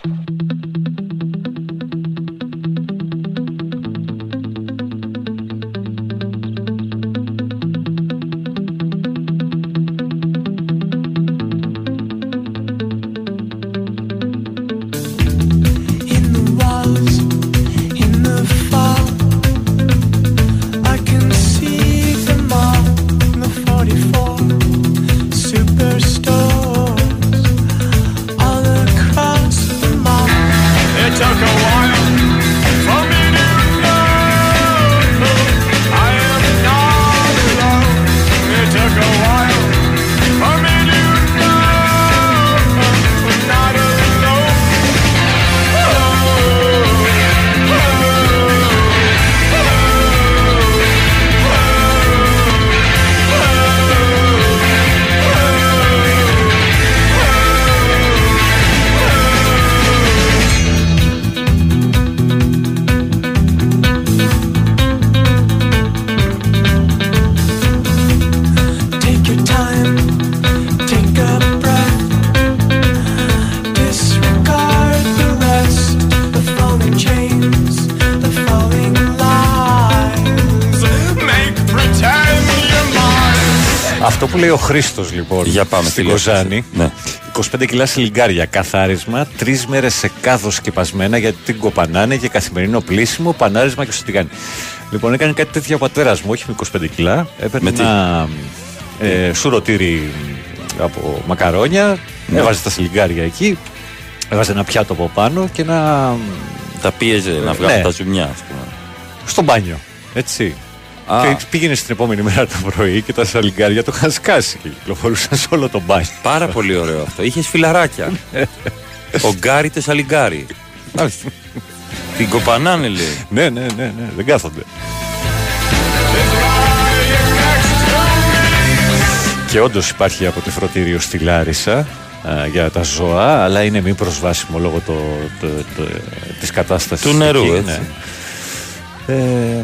Χρήστος λοιπόν
Για πάμε,
στην
τι λέει ο
Κοζάνη.
Ναι.
25 κιλά σιλιγκάρια, καθάρισμα, τρεις μέρες σε κάδο σκεπασμένα γιατί την κοπανάνε και καθημερινό πλήσιμο, πανάρισμα και στο τηγάνι. Λοιπόν, έκανε κάτι τέτοιο ο πατέρας μου, όχι με 25 κιλά. Έπαιρνε
Με τι;
ένα ε, σουρωτήρι από μακαρόνια,
Ναι.
έβαζε τα σιλιγκάρια εκεί, έβαζε ένα πιάτο από πάνω και ένα.
Τα πίεζε να βγάλει
Ναι.
τα ζουμιά, ας πούμε.
στο μπάνιο. Έτσι.
Α.
Και πήγαινε στην επόμενη μέρα το πρωί και τα σαλιγκάρια το είχαν σκάσει και κυκλοφορούσαν σε όλο το μπάνιο.
Πάρα πολύ ωραίο αυτό. Είχες φιλαράκια. Ο Γκάρι το σαλιγκάρι. Την κοπανάνε λέει.
ναι, ναι, ναι, ναι, δεν κάθονται. Και όντως υπάρχει αποτεφρωτήριο στη Λάρισα α, για τα ζώα, αλλά είναι μη προσβάσιμο λόγω το, το, το, της κατάστασης
Του νερού,
εκεί,
έτσι.
ναι. Ε,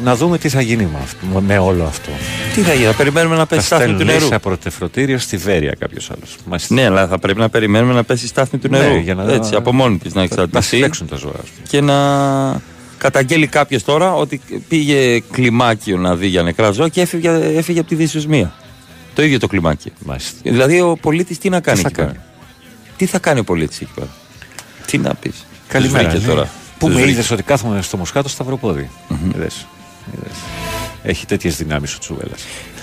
να δούμε τι θα γίνει με, αυτό, με όλο αυτό.
Τι θα γίνει, θα περιμένουμε να πέσει η
Θα
στάθμη του
στέλνουν
νερού;
σε αποτεφρωτήριο στη Βέρεια κάποιος άλλος.
Ναι, αλλά θα πρέπει να περιμένουμε να πέσει η στάθμη του
Ναι,
νερού.
για να-
Έτσι, από μόνη της να
Να
εξαρτηθεί.
συλλέξουν τα ζώα. ας πούμε.
Και να καταγγέλει κάποιος τώρα ότι πήγε κλιμάκιο να δει για νεκρά ζώα και έφυγε, έφυγε από τη δυσοσμία. Το ίδιο το κλιμάκιο.
Μάλιστα.
Δηλαδή ο πολίτης τι να κάνει
θα
εκεί πέρα;
κάνει;
Τι θα κάνει ο πολίτης εκεί πέρα; Τι να πεις;
Καλημέρα. ναι.
τώρα.
Πού
Τους
με
βρήκε.
είδες ότι κάθομαι στο Μοσχάτο σταυροπόδι. Είδες. Είδες. Έχει τέτοιες δυνάμεις ο Τσούβελα.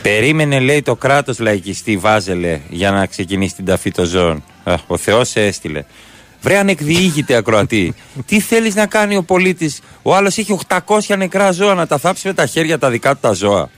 Περίμενε, λέει, το κράτος λαϊκιστή Βάζελε για να ξεκινήσει την ταφή των ζώων. Α, ο Θεός σε έστειλε. Βρε ανεκδιήγητε ακροατή. Τι θέλεις να κάνει ο πολίτης; Ο άλλος έχει 800 νεκρά ζώα να τα θάψει με τα χέρια τα δικά του τα ζώα.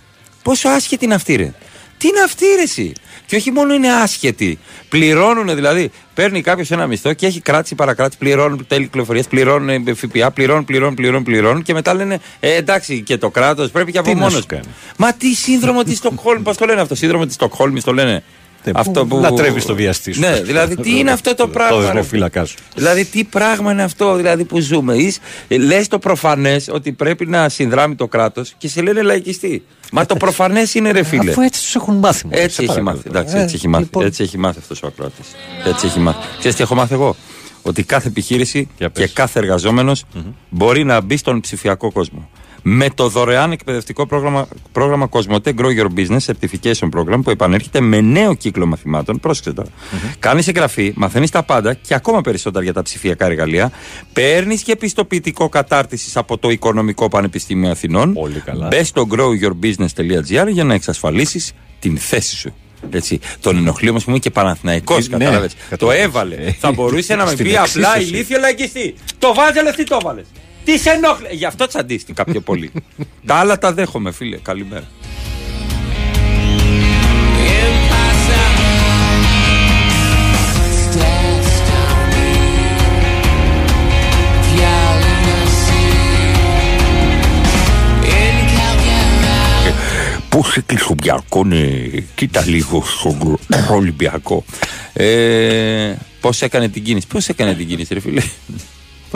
Πόσο άσχετη είναι αυτή, ρε. Τι είναι αυτή, ρε, εσύ; Και όχι μόνο είναι άσχετη. Πληρώνουν δηλαδή. Παίρνει κάποιος ένα μισθό και έχει κράτηση παρακράτηση. Πληρώνουν τέλη κυκλοφορίας, πληρώνουν ε, ΦΠΑ, πληρώνουν, πληρώνουν, πληρώνουν, πληρώνουν. Και μετά λένε ε, εντάξει και το κράτος πρέπει και από
Τι να
μόνος.
σου κάνει.
Μα τι σύνδρομο της Στοκχόλμης, πώς το λένε αυτό, σύνδρομο της Στοκχόλμης το λένε; Αυτό που.
Λατρεύει το βιαστή σου.
Ναι, δηλαδή τι είναι αυτό το
Το
πράγμα; ρε.
δεσμοφύλακά σου.
Δηλαδή, τι πράγμα είναι αυτό δηλαδή, που ζούμε; Λες το προφανές ότι πρέπει να συνδράμει το κράτος και σε λένε λαϊκιστή. Μα το προφανές είναι ρε φίλε.
Αφού έτσι τους έχουν μάθει. μωρέ,
Έτσι
σε
έχει
παρακαλώ
μάθει.
τώρα.
Εντάξει,
Ε,
έτσι έχει μάθει.
λοιπόν,
Έτσι έχει μάθει αυτός ο ακροατής. Έτσι έχει μάθει. Ξέρεις τι έχω μάθει εγώ; Ότι κάθε επιχείρηση και κάθε εργαζόμενος μπορεί να μπει στον ψηφιακό κόσμο. Με το δωρεάν εκπαιδευτικό πρόγραμμα, πρόγραμμα Cosmote Grow Your Business Certification Program που επανέρχεται με νέο κύκλο μαθημάτων. Πρόσεξε τώρα. Κάνεις εγγραφή, μαθαίνεις τα πάντα και ακόμα περισσότερα για τα ψηφιακά εργαλεία. Παίρνεις και πιστοποιητικό κατάρτισης από το Οικονομικό Πανεπιστήμιο Αθηνών.
Πολύ καλά.
Μπες στο growyourbusiness.gr για να εξασφαλίσεις την θέση σου. Έτσι. Τον ενοχλεί όμω που είναι και Παναθηναϊκός,
Ναι,
κατάλαβες. Το
κατάλαβες.
έβαλε.
Ε,
Θα μπορούσε να με
στην
πει απλά
εξίσωση.
ηλίθιο λαϊκιστή. Το βάζει, αλλά τι το έβαλες. Τις σε ενόχλη. Γι' αυτό τσαντίστηκα πιο πολύ. τα άλλα τα δέχομαι, φίλε. Καλημέρα. Πού σε κλεισομπιακό, ναι. Κοίτα λίγο στον Ολυμπιακό. Ε, Πώς έκανε την κίνηση; Πώς έκανε την κίνηση, ρε φίλε;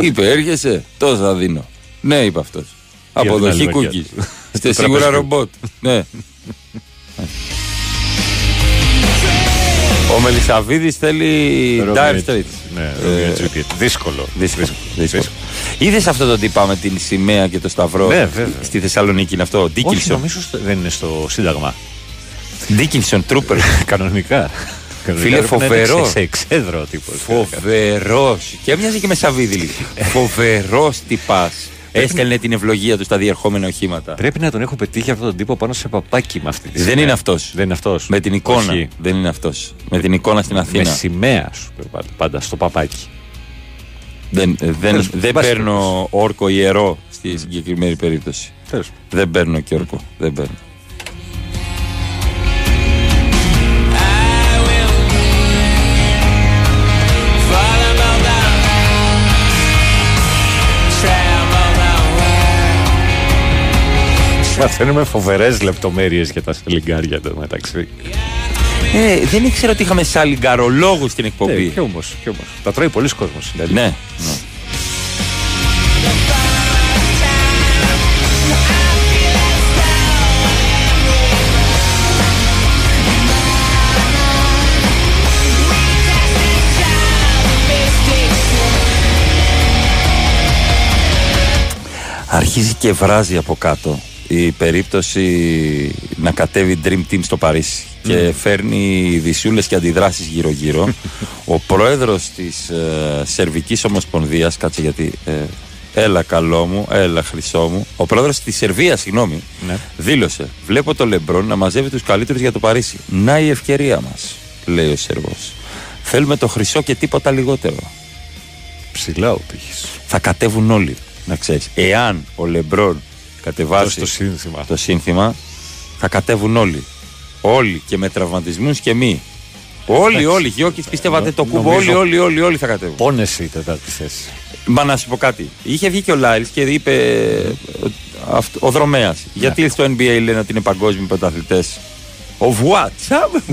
Είπε, έρχεσαι. Τόσα θα δίνω. Ναι, είπε αυτός. Αποδοχή
άλλη μεριά
cookies.
του.
Είστε
Στο
σίγουρα
τραπέζι.
ρομπότ. Ναι. Ο Μελισαβίδη θέλει
Romeo
Dire
and-
Straits.
Ναι,
Ε,
Romeo and Juliet. Δύσκολο.
Δύσκολο. δύσκολο. Είδες αυτό το τύπα με την σημαία και το σταυρό
Ναι, βέβαια.
στη Θεσσαλονίκη είναι αυτό.
Όχι,
Ντίκιλσον;
νομίζω στο- δεν είναι στο Σύνταγμα.
Ντίκιλσον, τρούπερ.
Κανονικά.
Φίλε, φοβερός.
Σε εξέδρο ο τύπος.
Φοβερός. Και έμοιαζε και με Σαββίδη λίγο. Φοβερός τυπάς. Έστελνε την ευλογία του στα διερχόμενα οχήματα.
Πρέπει να τον έχω πετύχει αυτόν τον τύπο πάνω σε παπάκι με αυτή τη
Δεν
σημαία.
είναι αυτός.
Δεν είναι αυτός.
Με την εικόνα. Δεν είναι αυτός. Με την εικόνα στην
Με
Αθήνα.
σημαία σου πάντα, πάντα στο παπάκι.
Δεν, δεν,
Τέλος,
δεν
πάση
παίρνω όρκο ιερό στη συγκεκριμένη περίπτωση.
Τέλος.
Δεν παίρνω και όρκο. Δεν παίρνω.
Μαθαίνουμε φοβερές λεπτομέρειες για τα σελιγκάρια εδώ μεταξύ.
Ε, δεν ήξερα ότι είχαμε σαλιγκαρολόγους στην εκπομπή.
Ναι, και όμως. Και όμως. Τα τρώει πολλοί κόσμος. Δηλαδή.
Ναι. ναι. Αρχίζει και βράζει από κάτω η περίπτωση να κατέβει Dream Team στο Παρίσι και φέρνει δυσούλες και αντιδράσεις γύρω γύρω ο πρόεδρος της ε, Σερβικής Ομοσπονδίας κάτσε γιατί ε, έλα καλό μου, έλα χρυσό μου ο πρόεδρος της Σερβίας συγγνώμη
Ναι.
δήλωσε βλέπω το Λεμπρόν να μαζεύει τους καλύτερους για το Παρίσι να η ευκαιρία μας λέει ο Σερβός θέλουμε το χρυσό και τίποτα λιγότερο
Ψηλά ο τύχης.
θα κατέβουν όλοι. Να ξέρεις. Εάν ο Λεμπρόν κατεβάσει
Δώσει το σύνθημα.
το σύνθημα, θα κατέβουν όλοι. Όλοι και με τραυματισμούς και μη. Όλοι,
Εντάξει.
όλοι. Γιώκης πίστευατε το κουμπ.
νομίζω-
Όλοι, όλοι, όλοι, όλοι θα κατέβουν.
Πόνεσαι η τετάρτη θέση.
Μα να σου πω κάτι. Είχε βγει και ο Λάιλ και είπε ε, αυτό- ο Δρομέας. Γιατί στο NBA λένε ότι είναι παγκόσμιοι πρωταθλητές. Of what?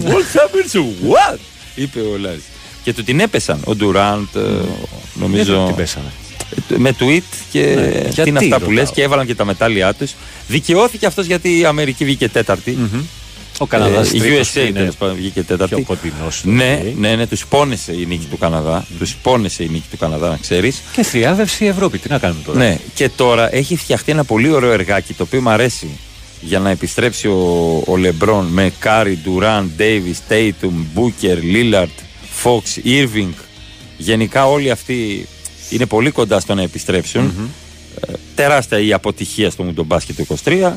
World Champions of what? είπε ο Λάιλ. Και του την έπεσαν. Ο Ντουράντ, ε, νομίζω.
Γιατί την πέσανε.
Με tweet και
Ναι,
τι
γιατί,
είναι αυτά που
ρωτάω.
λες και έβαλαν και τα μετάλλια τους. Δικαιώθηκε αυτός γιατί η Αμερική βγήκε τέταρτη.
Ο Καναδάς
Ε, η
τρίτος
USA
είναι
τέλος πάντων βγήκε τέταρτη.
πιο κοντινός.
Ναι, ναι, ναι, τους πόνεσε η νίκη του Καναδά. Τους πόνεσε η νίκη του Καναδά, να ξέρεις.
Και θριάδευσε η Ευρώπη. Τι να κάνουμε τώρα;
Ναι, και τώρα έχει φτιαχτεί ένα πολύ ωραίο εργάκι το οποίο μου αρέσει για να επιστρέψει ο, ο Λεμπρόν με Κάρι, Ντουράν, Ντέιβις, Τέιτουμ, Μπούκερ, Λίλαρντ, Φόξ, Ήρβινγκ. Γενικά όλοι αυτοί είναι πολύ κοντά στο να επιστρέψουν Ε, τεράστια η αποτυχία στο Μουντομπάσκετ το 23.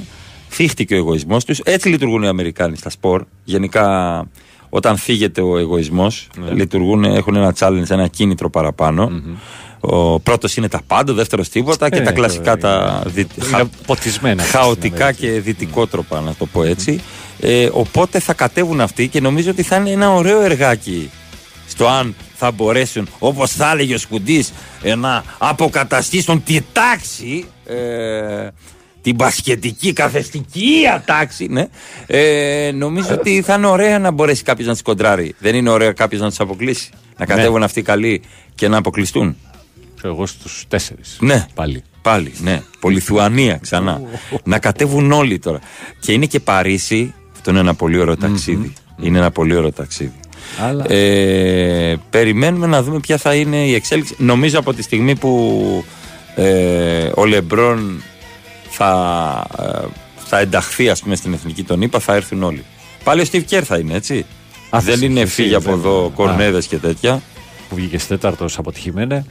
Θίχτηκε ο εγωισμός τους. Έτσι λειτουργούν οι Αμερικάνοι στα σπορ. Γενικά, όταν θίγεται ο εγωισμός, λειτουργούν, έχουν ένα challenge, ένα κίνητρο παραπάνω. Ο πρώτος είναι τα πάντα, ο δεύτερος τίποτα και
Ε,
τα κλασικά τα δι...
Είναι ποτισμένα.
χαοτικά και δυτικότροπα, να το πω έτσι. Ε, οπότε θα κατέβουν αυτοί και νομίζω ότι θα είναι ένα ωραίο εργάκι στο αν θα μπορέσουν, όπως θα έλεγε ο Σκουντής, ε, να αποκαταστήσουν τη τάξη, ε, την πασχετική καθεστική τάξη, ναι. Ε, νομίζω ότι θα είναι ωραία να μπορέσει κάποιος να τις κοντράρει. Δεν είναι ωραία κάποιος να τους αποκλείσει. Να κατέβουν αυτοί καλοί και να αποκλειστούν.
Ξέρω εγώ στους τέσσερις.
Ναι.
Πάλι.
Πάλι, ναι. Πολυθουανία ξανά. να κατέβουν όλοι τώρα. Και είναι και Παρίσι. Αυτό είναι ένα πολύ ωραίο ταξίδι. Είναι ένα πολύ ωραίο ταξίδι.
Αλλά-
Ε, περιμένουμε να δούμε ποια θα είναι η εξέλιξη. Νομίζω από τη στιγμή που ε, ο Λεμπρόν θα, ε, θα ενταχθεί ας πούμε, στην εθνική των ΗΠΑ θα έρθουν όλοι. Πάλι ο Steve Kerr θα είναι έτσι.
Α,
δεν
θα
είναι
συνεχίσει,
φύγει από
βέβαια.
εδώ
Α.
κορνέδες και τέτοια.
Που βγήκε τέταρτος αποτυχημένε.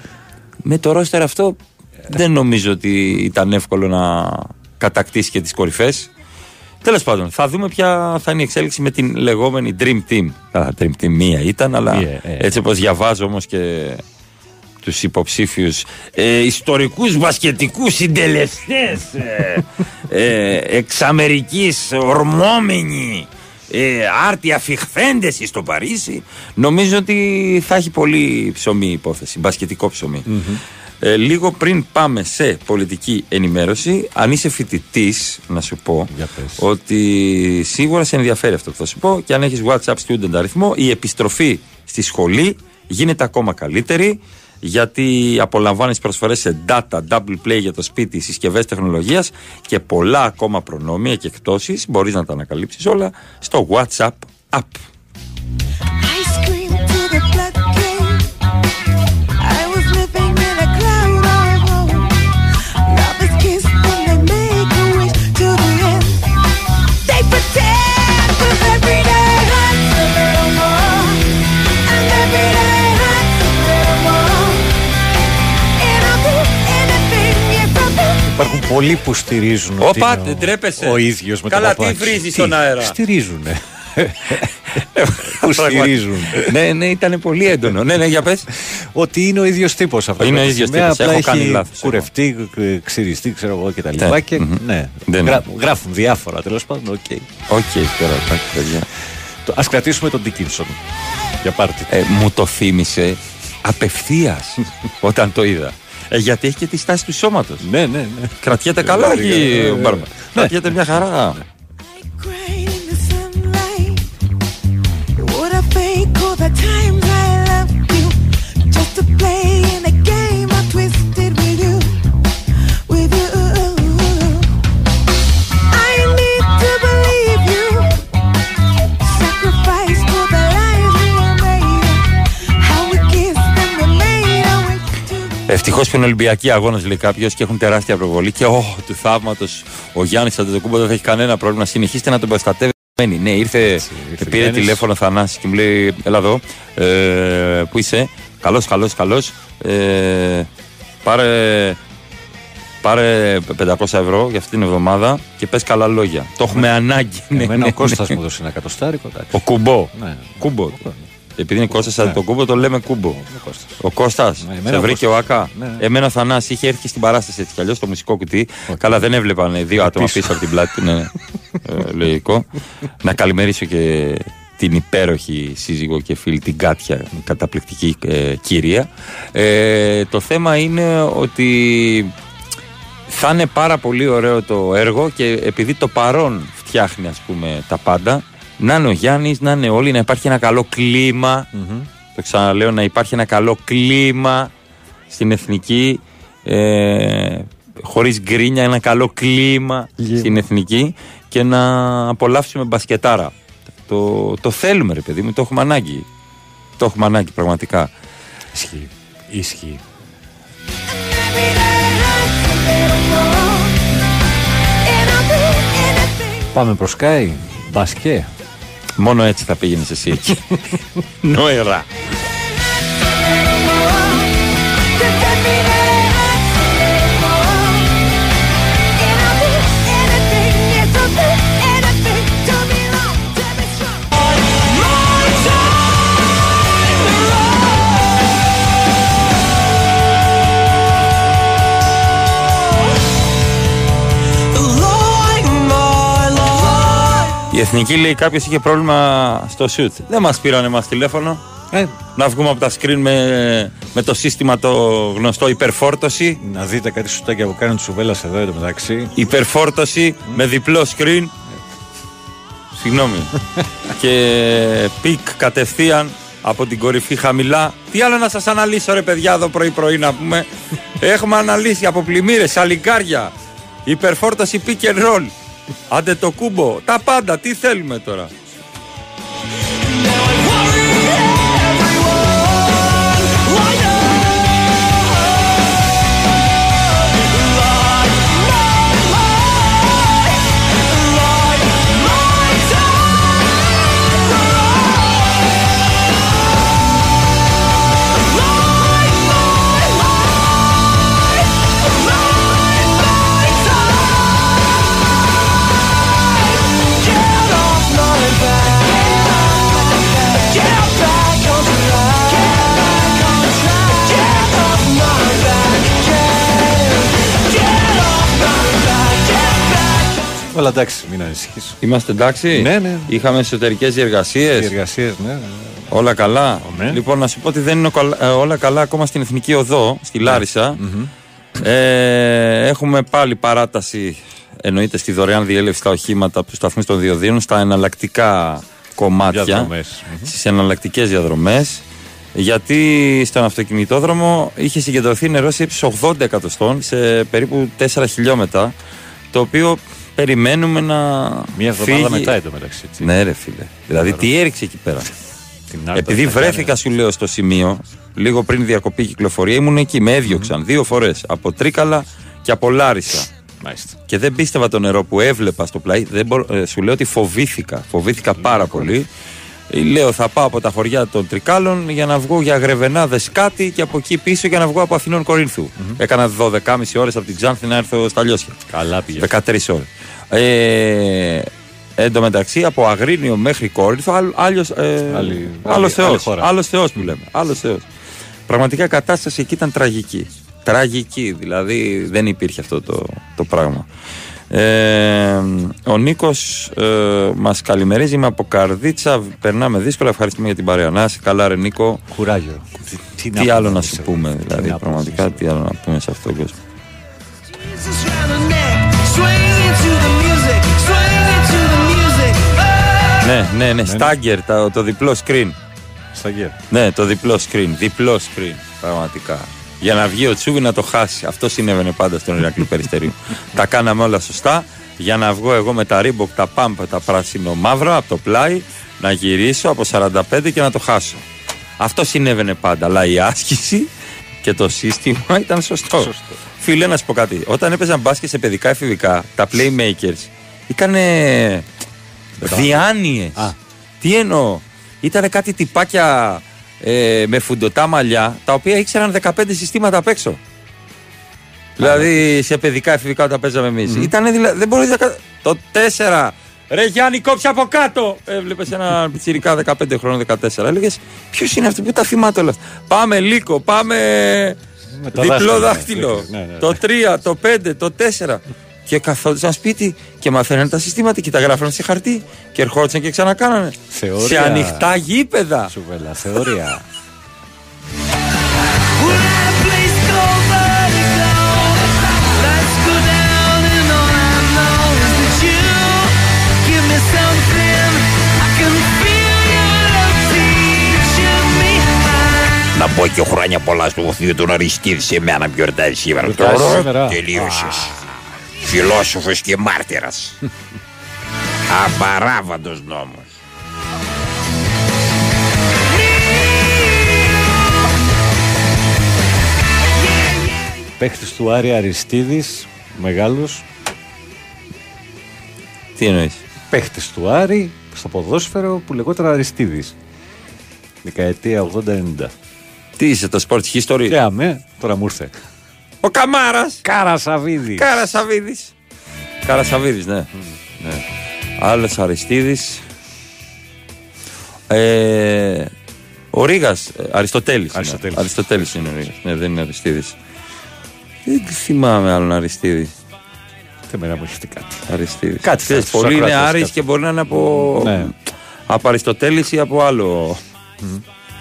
Με το ρόστερ αυτό δεν νομίζω ότι ήταν εύκολο να κατακτήσει και τις κορυφές. Τέλος πάντων, θα δούμε ποια θα είναι η εξέλιξη με την λεγόμενη Dream Team. Καλά, Dream Team μία ήταν, αλλά
Μία, ε.
έτσι όπως διαβάζω όμως και τους υποψήφιους ε, ιστορικούς βασκετικούς συντελεστές ε, ε, εξ Αμερική ορμόμενοι ε, άρτια φιχθέντε στο Παρίσι, νομίζω ότι θα έχει πολύ ψωμί η υπόθεση, μπασκετικό ψωμί. Ε, λίγο πριν πάμε σε πολιτική ενημέρωση, αν είσαι φοιτητής, να σου πω ότι σίγουρα σε ενδιαφέρει αυτό που θα σου πω και αν έχεις WhatsApp student αριθμό, η επιστροφή στη σχολή γίνεται ακόμα καλύτερη γιατί απολαμβάνεις προσφορές σε data, double play για το σπίτι, συσκευές τεχνολογίας και πολλά ακόμα προνόμια και εκτόσεις. Μπορείς να τα ανακαλύψεις όλα στο WhatsApp app.
Πολλοί που στηρίζουν
Όπα,
ότι είναι
δεν τρέπεσαι.
ο, ο ίδιος με
Καλά,
το παπάκι.
τι βρίζεις στον αέρα;
Στηρίζουν. που στηρίζουν.
ναι, ναι, ήταν πολύ έντονο. ναι, ναι, για πες.
Ότι είναι ο ίδιος τύπος αυτό.
Είναι ο ίδιος τύπος.
Απλά
Έχω
έχει
κάνει λάθος, εγώ.
κουρευτεί, ε, ξυριστεί, ξέρω εγώ κτλ.
Ναι.
Και
Μμμ.
ναι,
Δεν
γρα-
είναι.
γράφουν διάφορα τέλος πάντων. OK.
OK, τώρα εντάξει, παιδιά.
Ας κρατήσουμε τον Ντίκινσον για πάρτι.
Ε, μου το θύμισε απευθείας όταν το είδα. Ε, γιατί έχει και τη στάση του σώματος.
Ναι, ναι, ναι.
Κρατιέται καλά
Βάρη,
εκεί
ναι,
ο
ναι.
Μπάρμα. Κρατιέται μια χαρά.
Cried in the sunlight. Would I fake all the times I loved you just to play
Ευτυχώς που είναι Ολυμπιακοί αγώνες, λέει κάποιος, και έχουν τεράστια προβολή. Και oh, του θαύματος ο Γιάννης Αντετοκούμπο δεν θα έχει κανένα πρόβλημα. Συνεχίστε να τον προστατεύετε. Ναι, ήρθε,
ήρθε
πήρε
Γιάννης.
τηλέφωνο Θανάσης και μου λέει: Έλα εδώ, ε, πού είσαι, καλός, καλός, καλός. Ε, πάρε, πάρε 500 ευρώ για αυτή την εβδομάδα και πες καλά λόγια. Το έχουμε ανάγκη. Ναι,
Εμένα
ναι,
ο Κώστας
ναι.
μου έδωσε ένα εκατοστάρικο. εντάξει.
Ο Κουμπό.
Ναι.
Κούμπο. Επειδή είναι Κώστας
Ναι.
το Κούμπο, το λέμε Κούμπο.
Κώστας.
Ο Κώστας.
Ναι, εμένα
σε
ο
βρήκε ο
Κώστας.
Άκα.
Ναι.
Εμένα ο Θανάσης είχε έρθει στην παράσταση έτσι κι αλλιώς στο μουσικό κουτί. Καλά, δεν έβλεπαν δύο άτομα
πίσω.
πίσω από την πλάτη του. Ναι, ναι. Ε, λογικό. Να καλημερίσω και την υπέροχη σύζυγο και φίλη την Κάτια, καταπληκτική ε, κυρία. Ε, το θέμα είναι ότι θα είναι πάρα πολύ ωραίο το έργο και επειδή το παρόν φτιάχνει ας πούμε τα πάντα να είναι ο Γιάννης, να είναι όλοι, να υπάρχει ένα καλό κλίμα το ξαναλέω, να υπάρχει ένα καλό κλίμα στην εθνική ε, χωρίς γκρίνια, ένα καλό κλίμα στην εθνική και να απολαύσουμε μπασκετάρα. Το, το θέλουμε ρε παιδί μου, το έχουμε ανάγκη. Το έχουμε ανάγκη πραγματικά.
Ισχύει. Ισχύει. Πάμε προς Sky. Μπασκέ.
Μόνο έτσι θα πήγαινες εσύ εκεί. Νόερα. Η εθνική λέει κάποιος είχε πρόβλημα στο σουτ. Δεν μας πήραν εμάς τηλέφωνο.
Ε.
Να βγούμε από τα screen με, με το σύστημα το γνωστό υπερφόρτωση.
Να δείτε κάτι σουτάκια που κάνουν Τσουβέλας εδώ εδώ μεταξύ.
Υπερφόρτωση με διπλό screen. Συγγνώμη. και pick κατευθείαν από την κορυφή χαμηλά. Τι άλλο να σας αναλύσω ρε παιδιά εδώ πρωί πρωί να πούμε. Έχουμε αναλύσει από πλημμύρες, σαλιγκάρια, υπερφόρτωση pick and roll. Άντε το κούμπο, τα πάντα, τι θέλουμε τώρα.
Όλα εντάξει, μην ανησυχείς.
Είμαστε εντάξει;
Ναι, ναι.
Είχαμε εσωτερικές διεργασίες;
Διεργασίε, ναι.
Όλα καλά;
Ναι.
Λοιπόν, να σου πω ότι δεν είναι ο- ε, όλα καλά ακόμα στην Εθνική Οδό, στη Λάρισα. Ε, έχουμε πάλι παράταση, εννοείται στη δωρεάν διέλευση στα οχήματα από του σταθμού των διοδίων, στα εναλλακτικά κομμάτια.
Διαδρομές.
Στις εναλλακτικές διαδρομές. Γιατί στον αυτοκινητόδρομο είχε συγκεντρωθεί νερό σε ύψος 80 εκατοστών σε περίπου 4 χιλιόμετρα. Το οποίο περιμένουμε να.
Μία εβδομάδα
φύγει.
μετά εντωμεταξύ. έτσι.
Ναι, ρε φίλε. Δηλαδή, τι έριξε εκεί πέρα;
Την άλλη
Επειδή
τα
βρέθηκα, σου λέω, στο σημείο, λίγο πριν διακοπή κυκλοφορία, ήμουν εκεί, με έδιωξαν δύο φορές. Από Τρίκαλα και από Λάρισα.
Μάλιστα.
Και δεν πίστευα το νερό που έβλεπα στο πλάι. Δεν μπορώ- ε, σου λέω ότι φοβήθηκα. Φοβήθηκα πάρα πολύ. Ε, Λέω θα πάω από τα χωριά των Τρικάλων για να βγω για Γρεβενάδες κάτι και από εκεί πίσω για να βγω από Αθηνών Κορίνθου. Έκανα 12,5 ώρες από την Ξάνθη να έρθω στα Λιώσια.
Καλά πήγες.
13 ώρες. Ε, εν τω μεταξύ από Αγρίνιο μέχρι Κόρινθο, άλλο άλλος, ε,
Άλλη-
άλλος
άλλη-
Θεός.
άλλη χώρα.
Άλλος Θεός που λέμε. Άλλος Θεός. Πραγματικά η κατάσταση εκεί ήταν τραγική. Τραγική, δηλαδή δεν υπήρχε αυτό το, το πράγμα. Ε, ο Νίκος ε, μας καλημερίζει με από καρδίτσα, περνάμε δύσκολα, ευχαριστούμε για την παρέα. Να είσαι καλά ρε Νίκο.
Κουράγιο.
Τι,
Τι να
άλλο
πούμε
να
σε
σου
αυτό.
πούμε,
Τι
δηλαδή
να πούμε
πραγματικά τι άλλο να πούμε σε αυτόν τον κόσμο. Ναι, ναι, ναι, stagger, το, το διπλό screen.
Stagger.
Ναι, το διπλό screen. Διπλό screen, πραγματικά. Για να βγει ο Τσούβι να το χάσει. Αυτό συνέβαινε πάντα στον Ηρακλή Περιστερίου. τα κάναμε όλα σωστά. Για να βγω εγώ με τα Reebok, τα Pump, τα πράσινο μαύρα από το πλάι, να γυρίσω από 45 και να το χάσω. Αυτό συνέβαινε πάντα. Αλλά η άσκηση και το σύστημα ήταν σωστό.
Σωστό.
Φίλε, να σου πω κάτι. Όταν έπαιζαν μπάσκετ σε παιδικά εφηβικά, τα playmakers ήταν διάνοιες. Τι εννοώ; Ήταν κάτι τυπάκια ε, με φουντοτά μαλλιά, τα οποία ήξεραν 15 συστήματα απ' έξω. Δηλαδή σε παιδικά εφηβικά όταν παίζαμε εμείς. Ήτανε δηλαδή, δεν μπορείς να. κα- Το 4. Ρε Γιάννη, κόψε από κάτω! Έβλεπες ένα πιτσιρικά 15 χρόνων, 14. Έλεγες, Ποιος είναι αυτό που τα θυμάται όλα αυτά; Πάμε λύκο, πάμε.
Με τα
διπλό
δάχτυλα.
δάχτυλο.
Ναι, ναι, ναι.
Το 3, το 5, το 4. Και καθόντουσαν σπίτι και μαθαίνανε τα συστήματα και τα γράφανε σε χαρτί και ερχόντουσαν και ξανακάνανε.
Θεωρία.
Σε ανοιχτά γήπεδα.
Σουβέλα, θεωρία.
Να πω και χρόνια πολλά στο θείο του Αριστίδη σε μένα που γιορτάζει σήμερα.
Γιορτάζει
Τώρα
σήμερα.
Τελείωσες. Φιλόσοφος και μάρτυρας. Απαράβαντος νόμος.
Παίχτης του Άρη Αριστίδης, μεγάλος.
Τι εννοείς;
Παίχτης του Άρη στο ποδόσφαιρο που λεγόταν Αριστίδης. Δεκαετία 80-90.
Τι είσαι, το sport history;
Και αμέ, τώρα μου ήρθε.
Ο Καμάρας.
Κάρα Σαββίδη.
Κάρα Σαββίδη. Κάρα Σαββίδη, ναι. ναι. Άλλος Αριστίδης. Ε, ο Ρίγα. Αριστοτέλης.
Αριστοτέλης.
Αριστοτέλης είναι ο Ρίγα. Ναι, δεν είναι Αριστίδης. Δεν θυμάμαι άλλον Αριστίδη.
Δεν με να μου έχετε κάτι.
Αριστίδης.
Κάτι θα
Ξέρεις,
στους
πολλοί είναι
ακροατές,
Άρης
κάτι.
και μπορεί να είναι από,
Ναι.
από Αριστοτέλης ή από άλλο.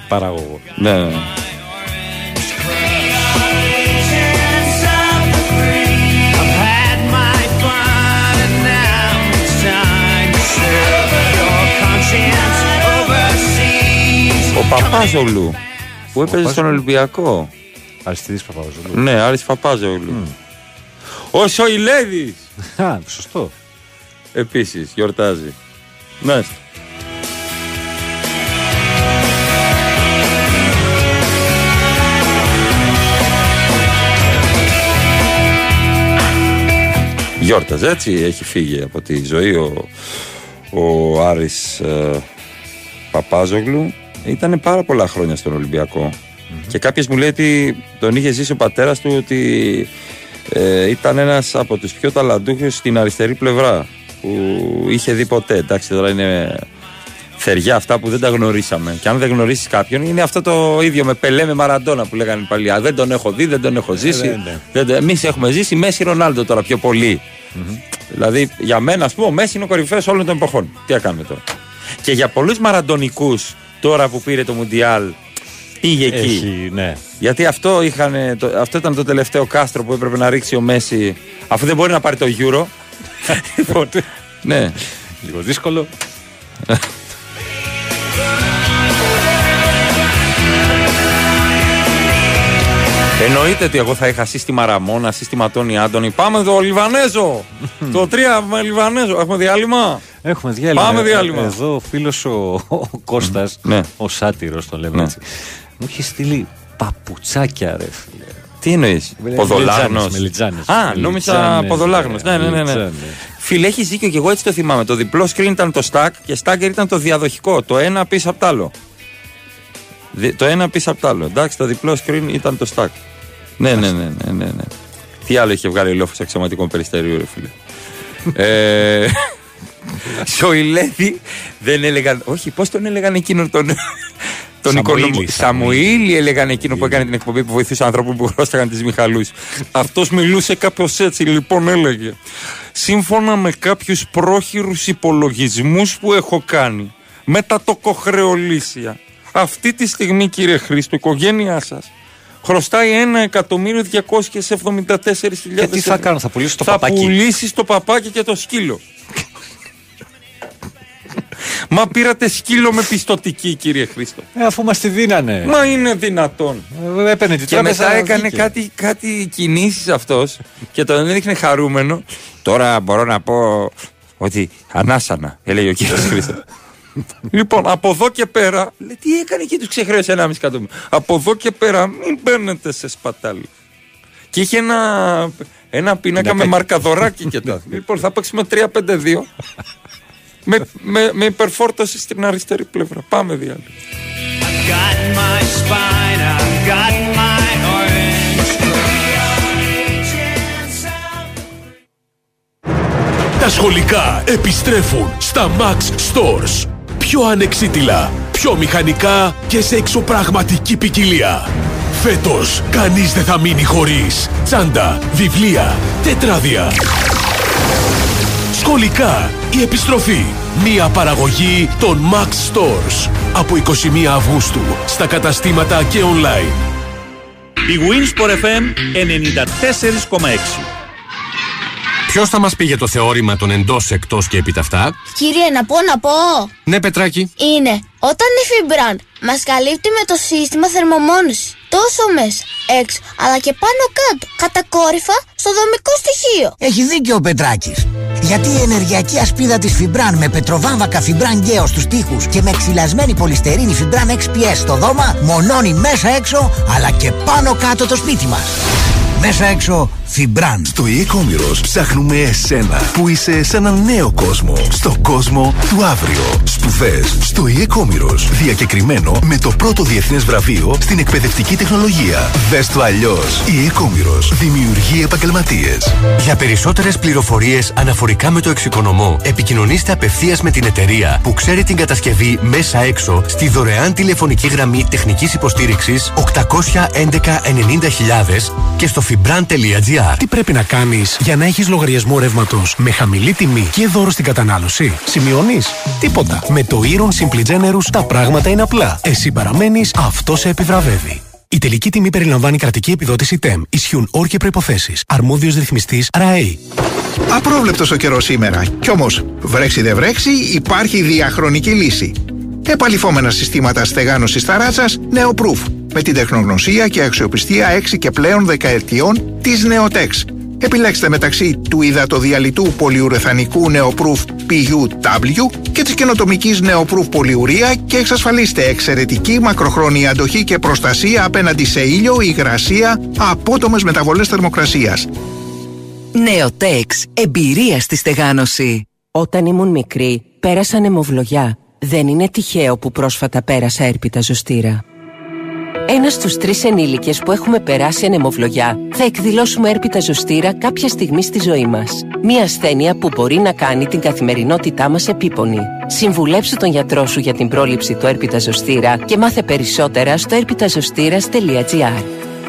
Παραγωγό.
Ναι, ναι. Παπάζογλου που έπαιζε στον Ολυμπιακό.
Αριστίδη Παπαζολού.
Ναι, Άρης Παπάζογλου. Ο Σοηλέδης
Α, σωστό.
επίσης γιορτάζει. Ναι. Γιόρταζε έτσι, έχει φύγει από τη ζωή ο, ο Άρης ε, Παπάζογλου. Ήταν πάρα πολλά χρόνια στον Ολυμπιακό. Και κάποιος μου λέει ότι τον είχε ζήσει ο πατέρας του ότι ε, ήταν ένας από τους πιο ταλαντούχους στην αριστερή πλευρά που είχε δει ποτέ. Εντάξει, τώρα είναι θεριά αυτά που δεν τα γνωρίσαμε. Και αν δεν γνωρίσεις κάποιον, είναι αυτό το ίδιο με Πελέ με Μαραντόνα που λέγανε οι παλιά. Δεν τον έχω δει, δεν τον έχω ζήσει.
ναι, ναι.
Δεν το- Εμείς έχουμε ζήσει Μέση Ρονάλντο τώρα πιο πολύ. Δηλαδή για μένα, ας πούμε, ο Μέση είναι ο κορυφαίος όλων των εποχών. Τι να κάνουμε τώρα. Και για πολλούς μαραντονικούς τώρα που πήρε το Μουντιάλ πήγε εκεί.
Έχει, ναι.
Γιατί αυτό, είχαν, το, αυτό ήταν το τελευταίο κάστρο που έπρεπε να ρίξει ο Μέση, αφού δεν μπορεί να πάρει το Euro. λοιπόν, ναι.
Λίγο δύσκολο.
Εννοείται ότι εγώ θα είχα σύστημα Ραμόνα, σύστημα Τόνι Άντωνη. Πάμε το Λιβανέζο! το 3 με Λιβανέζο. Έχουμε διάλειμμα.
Έχουμε διάλειμμα.
Πάμε διάλειμμα.
Εδώ ο φίλος ο, ο Κώστας,
Ναι.
ο σάτυρος το λέμε
Ναι.
έτσι. Μου έχει στείλει παπουτσάκια, ρε φίλε.
Τι εννοείς, Ποδολάγνος;
Μελιτζάνες.
Α, νόμιζα
Μελιτζάνες,
Ποδολάγνος. Ναι, ναι, ναι. ναι.
Μελιτζάνες.
Φίλε, έχεις δίκιο και εγώ έτσι το θυμάμαι. Το διπλό screen ήταν το stack και stacker ήταν το διαδοχικό. Το ένα πίσω από το άλλο. Δι- Το ένα πίσω από το άλλο. Εντάξει, το διπλό screen ήταν το stack. Ναι, ναι, ναι, ναι, ναι, ναι. Τι άλλο είχε βγάλει ο Λόφος αξιωματικών περιστερίου, ρε φίλε. ε, Σοηλέδη δεν έλεγαν. Όχι, πώς τον έλεγαν εκείνον τον. Τον
Σαμουήλη,
οικονομο... Σαμουήλη έλεγαν εκείνο που έκανε την εκπομπή που βοηθούσε ανθρώπους που χρωστάγαν τι Μιχαλούς. Αυτός μιλούσε κάπως έτσι, λοιπόν έλεγε. Σύμφωνα με κάποιους πρόχειρους υπολογισμούς που έχω κάνει με τα τοκοχρεολύσια, αυτή τη στιγμή, κύριε Χρήστο, η οικογένειά σας χρωστάει 1.274.000
Και τι θα κάνω, θα πουλήσω το
θα
παπάκι;
πουλήσεις το παπάκι και το σκύλο. Μα πήρατε σκύλο με πιστοτική, κύριε Χρήστο.
Ε, αφού μας τη δίνανε.
Μα είναι δυνατόν.
Ε, Έπαιρνε την
Και
τράπεζα.
μετά έκανε
βγήκε.
κάτι, κάτι κινήσεις αυτός και τον έδειχνε χαρούμενο. Τώρα μπορώ να πω ότι ανάσανα, έλεγε ο κύριος Χρήστο. λοιπόν, από εδώ και πέρα, λέει, τι έκανε εκεί, τους ξεχρέωσε ένα μισή εκατομμύριο. Από εδώ και πέρα, μην μπαίνετε σε σπατάλη. Και είχε ένα, ένα πίνακα με
Πινακάκι.
μαρκαδοράκι και τα. λοιπόν, θα παίξουμε 3-5-2 με, με, με υπερφόρτωση στην αριστερή πλευρά. Πάμε διάλειμμα.
Got my spine, I've got my orange.
Τα σχολικά επιστρέφουν στα Max Stores. Πιο ανεξίτηλα, πιο μηχανικά και σε εξωπραγματική ποικιλία. Φέτος, κανείς δεν θα μείνει χωρίς τσάντα, βιβλία, τετράδια. Σχολικά, η επιστροφή. Μία παραγωγή των Max Stores. Από 21 Αυγούστου, στα καταστήματα και online.
Η Winsport FM 94,6.
Ποιος θα μας πει για το θεώρημα των εντός, εκτός και επιταυτά.
Κύριε, να πω, να πω.
Ναι, Πετράκη.
Είναι όταν η Fibran μας καλύπτει με το σύστημα θερμομόνωση τόσο μέσα, έξω, αλλά και πάνω κάτω, κατακόρυφα στο δομικό στοιχείο.
Έχει δίκιο ο Πετράκης. Γιατί η ενεργειακή ασπίδα της Φιμπραν με πετροβάμβακα Φιμπραν Γκέο στους τοίχους και με ξυλασμένη πολυστερίνη Φιμπραν XPS στο δώμα μονώνει μέσα έξω αλλά και πάνω κάτω το σπίτι μας. Μέσα έξω Φιμπραν.
Στο e-commerce ψάχνουμε εσένα που είσαι σε έναν νέο κόσμο. Στο κόσμο του αύριο. Σπουδές στο e-commerce. Διακεκριμένο με το πρώτο διεθνές βραβείο στην εκπαιδευτική τεχνολογία. Δες το αλλιώς. e-commerce. Δημιουργεί επαγγελματίες.
Για περισσότερες πληροφορίες αναφορικά με το εξοικονομώ, επικοινωνήστε απευθείας με την εταιρεία που ξέρει την κατασκευή μέσα έξω στη δωρεάν τηλεφωνική γραμμή τεχνικής υποστήριξης 811 90.000 και στο fibran.gr.
Τι πρέπει να κάνεις για να έχεις λογαριασμό ρεύματος με χαμηλή τιμή και δώρο στην κατανάλωση; Σημειώνεις. Τίποτα. Με το Iron Simply Generous τα πράγματα είναι απλά. Εσύ παραμένεις, αυτό σε επιβραβεύει. Η τελική τιμή περιλαμβάνει κρατική επιδότηση TEM. Ισχύουν όροι και προποθέσει. Αρμόδιος ρυθμιστής RAE.
Απρόβλεπτος ο καιρός σήμερα. Κι όμως, βρέξει δεν βρέξει, υπάρχει διαχρονική λύση. Επαλυφόμενα συστήματα στεγάνωσης ταράτσας Neoproof. Με την τεχνογνωσία και αξιοπιστία 6 και πλέον δεκαετιών της Neotex. Επιλέξτε μεταξύ του υδατοδιαλυτού πολυουρεθανικού Neoproof PUW και της καινοτομικής Neoproof πολυουρία και εξασφαλίστε εξαιρετική μακροχρόνια αντοχή και προστασία απέναντι σε ήλιο, υγρασία, απότομες μεταβολές θερμοκρασίας.
Νεοτέξ. Εμπειρία στη στεγάνωση.
Όταν ήμουν μικρή, πέρασα νεμοβλογιά. Δεν είναι τυχαίο που πρόσφατα πέρασα έρπιτα ζωστήρα. Ένας στους τρεις ενήλικες που έχουμε περάσει ανεμοβλογιά θα εκδηλώσουμε έρπιτα ζωστήρα κάποια στιγμή στη ζωή μας. Μία ασθένεια που μπορεί να κάνει την καθημερινότητά μας επίπονη. Συμβουλέψου τον γιατρό σου για την πρόληψη του έρπιτα ζωστήρα και μάθε περισσότερα στο έρπιταζωστήρα.gr.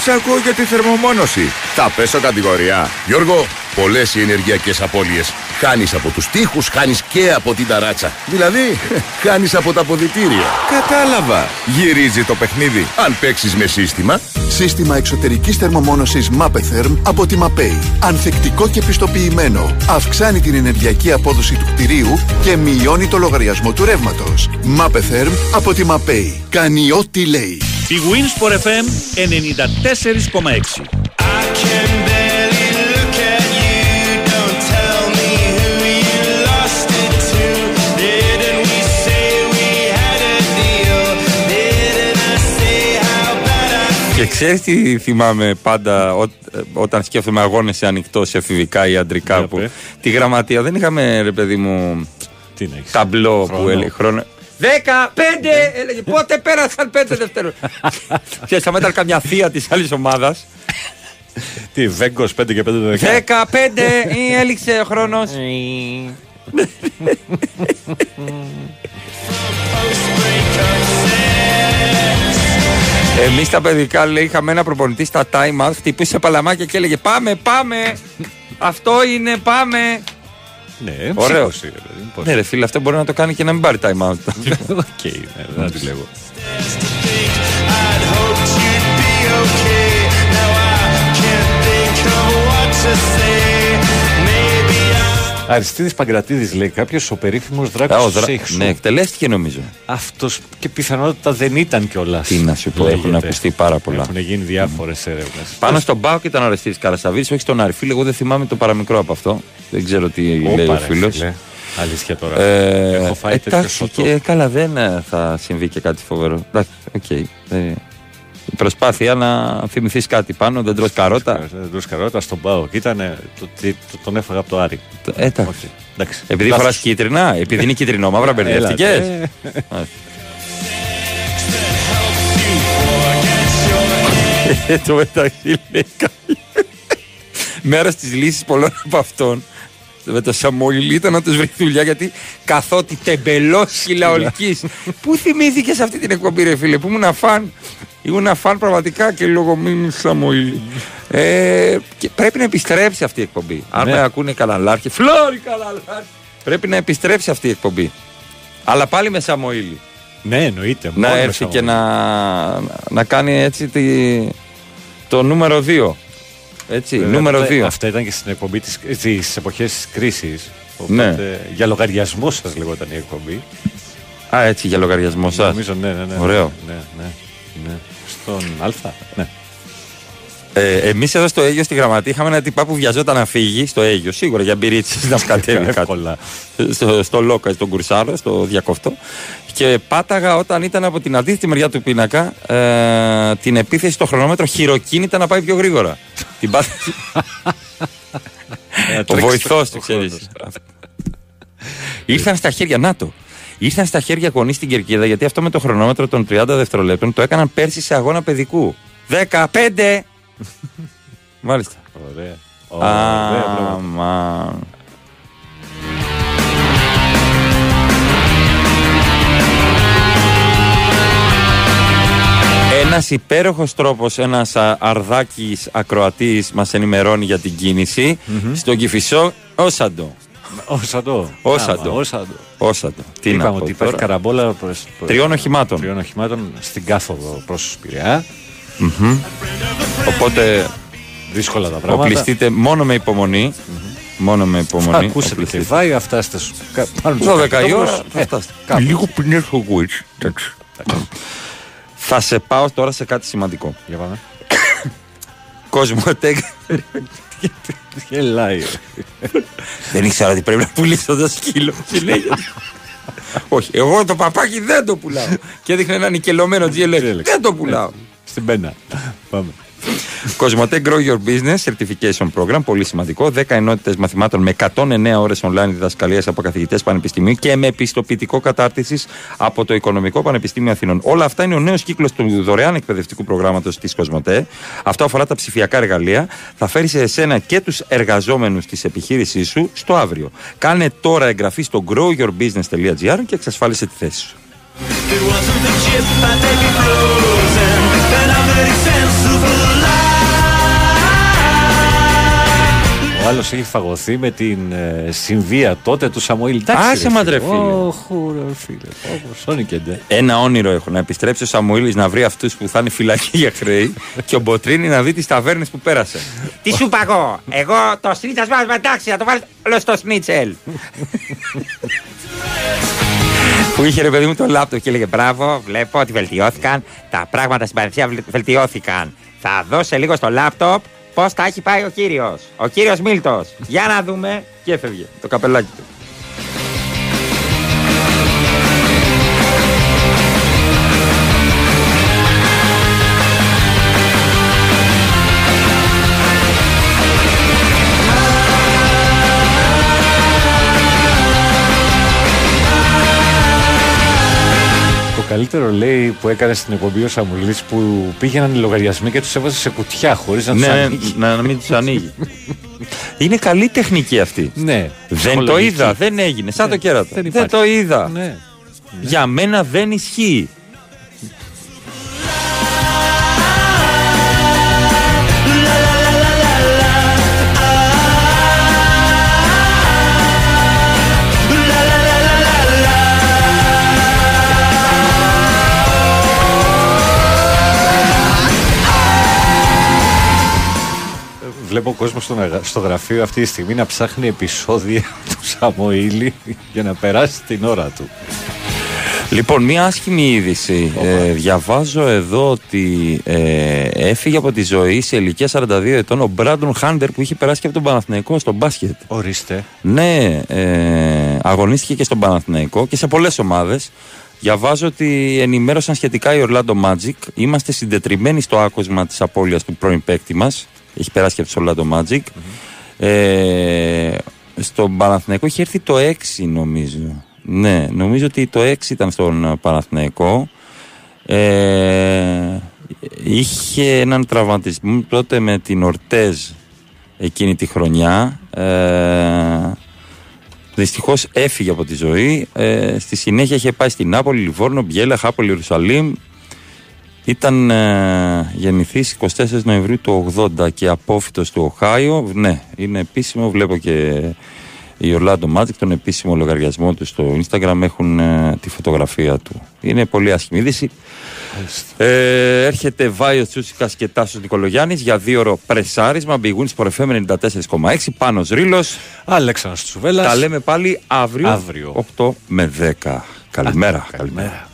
σε ακούω για τη θερμομόνωση. Θα πέσω κατηγορία.
Γιώργο, πολλές οι ενεργειακές απώλειες. Χάνεις από τους τοίχου, χάνεις και από την ταράτσα. Δηλαδή, χάνεις από τα ποδητήρια.
Κατάλαβα. Γυρίζει το παιχνίδι.
Αν παίξεις με σύστημα,
Σύστημα εξωτερικής θερμομόνωσης Mapetherm από τη Mapei. Ανθεκτικό και πιστοποιημένο. Αυξάνει την ενεργειακή απόδοση του κτηρίου και μειώνει το λογαριασμό του ρεύματος. Mapetherm από τη Mapei. Κάνει ό,τι λέει.
Η Winsport FM 94,6.
Και ξέρεις τι θυμάμαι πάντα ό, όταν σκέφτομαι αγώνες σε ανοιχτό, σε εφηβικά ή αντρικά.
Για
Που,
πες.
τη γραμματεία δεν είχαμε ρε παιδί μου
Τι να έχεις.
ταμπλό
Χρόνο.
που έλεγε χρόνο. Δέκα, πέντε, έλεγε. Πότε πέρασαν πέντε δευτερόλεπτα. Ξέρεις, άμα ήταν καμιά θεία της άλλης ομάδας.
Τι, Βέγκος 5 και 5 το 10.
Δέκα, πέντε, ή έληξε ο χρόνος. Εμείς τα παιδικά λέει είχαμε ένα προπονητή στα time out, χτυπούσε παλαμάκια και έλεγε Πάμε, πάμε! Αυτό είναι, πάμε!
Ναι,
Ωραίο.
ψύχωση, ρε παιδί μου, πώς.
Ναι, ρε φίλε, αυτό μπορεί να το κάνει και να μην πάρει time out.
Οκ, ναι, δεν τη λέγω. Αριστίδης Παγκρατίδης λέει κάποιος ο περίφημος
Α, ο
δράκος
δρα-
του Σέιχ
Ναι, εκτελέστηκε νομίζω.
Αυτός και πιθανότητα δεν ήταν κιόλας
Τι να σου πω,
λέγεται.
έχουν ακουστεί πάρα πολλά.
Έχουν γίνει διάφορες έρευνες
Πάνω στον Πάο και ήταν ο Αρεστής Καρασαβίδης, όχι στον Άρη. Φίλε, εγώ δεν θυμάμαι το παραμικρό από αυτό. Δεν ξέρω τι λέει
Όπα,
ο
ρε,
φίλος.
φίλε. Αλήθεια τώρα.
Ε,
Έχω φάει τέτοιο
εντάξει,
σωτό.
και καλά, δεν ε, θα συμβεί και κάτι φοβερό. Εντάξει, οκ. Ε, η προσπάθεια να θυμηθείς κάτι πάνω, δεν τρως καρότα.
Δεν τρως καρότα στον Πάο. Και ήταν, το, τι- το- τον έφαγα από το Άρη.
Ε, εντάξει.
Όχι, εντάξει.
Επειδή
Λάθος.
φορά κίτρινα, επειδή είναι κίτρινο μαύρα, μπερδευτικέ.
Έλατε.
Ε, το μεταξύ λέει κάτι. Μέρος της λύσης πολλών από αυτών με το Σαμολιλί ήταν να τους βρει δουλειά γιατί καθότι τεμπελό χιλαολική. Πού θυμήθηκες σε αυτή την εκπομπή, ρε φίλε, που ήμουν φαν. Ήμουν φαν πραγματικά και λόγω μήνυ Σαμολιλί. Ε, και πρέπει να επιστρέψει αυτή η εκπομπή. Αν
Ναι.
με ακούνε καλαλάρχη, φλόρι καλαλάρχη. Πρέπει να επιστρέψει αυτή η εκπομπή. Αλλά πάλι με Σαμοήλι.
Ναι, εννοείται.
Να
μόνο με
έρθει και
Σαμοήλι.
να, να κάνει έτσι τη, το νούμερο 2. Έτσι,
Βέβαια,
νούμερο
αυτά-
2.
Αυτά ήταν και στην εκπομπή της, στις εποχές της κρίσης.
Ναι.
Οπότε, Για λογαριασμό σας λεγόταν η εκπομπή.
Α, έτσι για λογαριασμό σας.
Νομίζω, ναι, ναι, ναι.
Ωραίο.
Ναι, ναι, ναι. Στον Α, ναι.
Ε, Εμείς εδώ στο Αίγιο στη γραμματεία είχαμε ένα τυπά που βιαζόταν να φύγει στο Αίγιο. Σίγουρα για μπυρίτσες να κατέβει κάτω.
Εύκολα.
στο, στο Λόκα, στον Κουρσάρο, στο διακοφτό. Και πάταγα όταν ήταν από την αντίθετη μεριά του πίνακα ε, την επίθεση στο χρονόμετρο χειροκίνητα να πάει πιο γρήγορα. την πάταγα. Ο
τρέξει
βοηθός
το
του, ξέρει.
χρόνος.
Ήρθαν στα χέρια, να το. Ήρθαν στα χέρια γονείς στην κερκίδα γιατί αυτό με το χρονόμετρο των 30 δευτερολέπτων το έκαναν πέρσι σε αγώνα παιδικού. 15! Μάλιστα.
Ωραία. Ωραία, πράγματα.
Αμάν. Ένας υπέροχος τρόπος, ένας αρδάκι ακροατής μας ενημερώνει για την κίνηση. Στον Κυφισό, Όσαντο.
Όσαντο.
Όσαντο.
Άμα, Όσαντο.
Όσαντο. Τι να
Είπαμε
πω
ότι υπάρχει
τώρα.
καραμπόλα προς,
Τριών οχημάτων.
τριών οχημάτων στην κάθοδο προς Πειραιά.
Μμμ. Οπότε
Δύσκολα τα πράγματα.
οπλιστείτε μόνο με υπομονή. Μόνο με
Θα
υπομονή.
ακούσετε και
οπλιστείτε.
βάει, θα φτάσετε στους- κα- πάνω τους
12 η
καπιτόπουλους.
ώρα θα
Ε,
φτάσετε.
κάπου.
Λίγο πριν έρθω εγώ έτσι. Εντάξει. Θα σε πάω τώρα σε κάτι σημαντικό.
Για πάμε.
Κοσμοτέκ.
Γελάει.
Δεν ήξερα ότι πρέπει να πουλήσω το σκύλο. Συνέχεια. Όχι, εγώ το παπάκι δεν το πουλάω. Και έδειχνε ένα νικελωμένο GLX. Δεν το πουλάω.
Στην πένα. Πάμε.
Κοσμοτέ Grow Your Business Certification Program, πολύ σημαντικό. 10 ενότητες μαθημάτων με 109 ώρες online διδασκαλίας από καθηγητές πανεπιστημίου και με επιστοποιητικό κατάρτισης από το Οικονομικό Πανεπιστήμιο Αθηνών. Όλα αυτά είναι ο νέος κύκλος του δωρεάν εκπαιδευτικού προγράμματος της Κοσμοτέ. Αυτό αφορά τα ψηφιακά εργαλεία. Θα φέρει σε εσένα και τους εργαζόμενους της επιχείρησής σου στο αύριο. Κάνε τώρα εγγραφή στο growyourbusiness.gr και εξασφάλισε τη θέση σου.
Ο άλλος έχει φαγωθεί με την ε, συμβία τότε του Σαμουήλ. Εντάξει,
Άσε
ρε
μα, ρε,
φίλε.
φίλε.
Όχου, ρε, φίλε. Όπως σώνικεντε.
Ένα όνειρο έχω να επιστρέψει ο Σαμουήλης να βρει αυτούς που θα είναι φυλακή για χρέη και ο Μποτρίνη να δει τις ταβέρνες που πέρασε.
Τι σου είπα εγώ. Εγώ το σνίτσας μας εντάξει, θα το βάλεις όλο στο σνίτσελ.
Που είχε ρε παιδί μου το λάπτοπ
Και έλεγε μπράβο, βλέπω ότι βελτιώθηκαν. Τα πράγματα στην Πανεπιστήμια βελ- βελτιώθηκαν. Θα δώσει λίγο στο λάπτοπ πώς τα έχει πάει ο κύριος. Ο κύριος Μίλτος. Για να δούμε.
και έφευγε το καπελάκι του.
Καλύτερο λέει που έκανε στην εκπομπή ο Σαμουλής που πήγαιναν οι λογαριασμοί και τους έβαζε σε κουτιά χωρίς να τους
Ναι,
ανοίγει.
να, να μην τους ανοίγει. Είναι καλή τεχνική αυτή.
Ναι.
Δεν το
ψυχολογική.
είδα, δεν έγινε. Σαν
Ναι,
το κέρατο.
δεν
Δεν,
υπάρχει.
το είδα.
Ναι.
Για μένα δεν ισχύει.
Βλέπω κόσμο στο, μεγα- στο γραφείο αυτή τη στιγμή να ψάχνει επεισόδια του Σαμοήλη για να περάσει την ώρα του.
Λοιπόν, μία άσχημη είδηση. Ε, διαβάζω εδώ ότι ε, έφυγε από τη ζωή σε ηλικία 42 ετών ο Μπράντον Χάντερ που είχε περάσει και από τον Παναθηναϊκό στο μπάσκετ.
Ορίστε.
Ναι, ε, αγωνίστηκε και στον Παναθηναϊκό και σε πολλές ομάδες. Διαβάζω ότι ενημέρωσαν σχετικά η Orlando Magic. Είμαστε συντετριμένοι στο άκουσμα της απώλειας του πρώην παίκτη μας. Έχει περάσει και από το Orlando Magic. Ε, στον Παναθηναϊκό είχε έρθει το 6 νομίζω. Ναι, νομίζω ότι το 6 ήταν στον ε, Παναθηναϊκό. Ε, είχε έναν τραυματισμό τότε με την Ορτέζ εκείνη τη χρονιά. Ε, Δυστυχώς έφυγε από τη ζωή. Ε, στη συνέχεια είχε πάει στην Νάπολη, Λιβόρνο, Μπιέλα, Χάπολη, Ιερουσαλήμ. Ήταν ε, γεννηθής 24 Νοεμβρίου του 80 και απόφυτος του Οχάιο. Ναι, είναι επίσημο. Βλέπω και η Orlando Magic, τον επίσημο λογαριασμό του στο Instagram, έχουν ε, τη φωτογραφία του. Είναι πολύ άσχημη είδηση. Ε, έρχεται Βάιος Τσούσικας και Τάσος Νικολογιάννης για δύο ώρο πρεσάρισμα. Μπηγούν στο FM 94,6. Πάνω Ρήλο.
Αλέξανδρος Τσουβέλλας.
Τα λέμε πάλι αύριο,
Αύριο.
8 με 10. Καλημέρα. καλημέρα.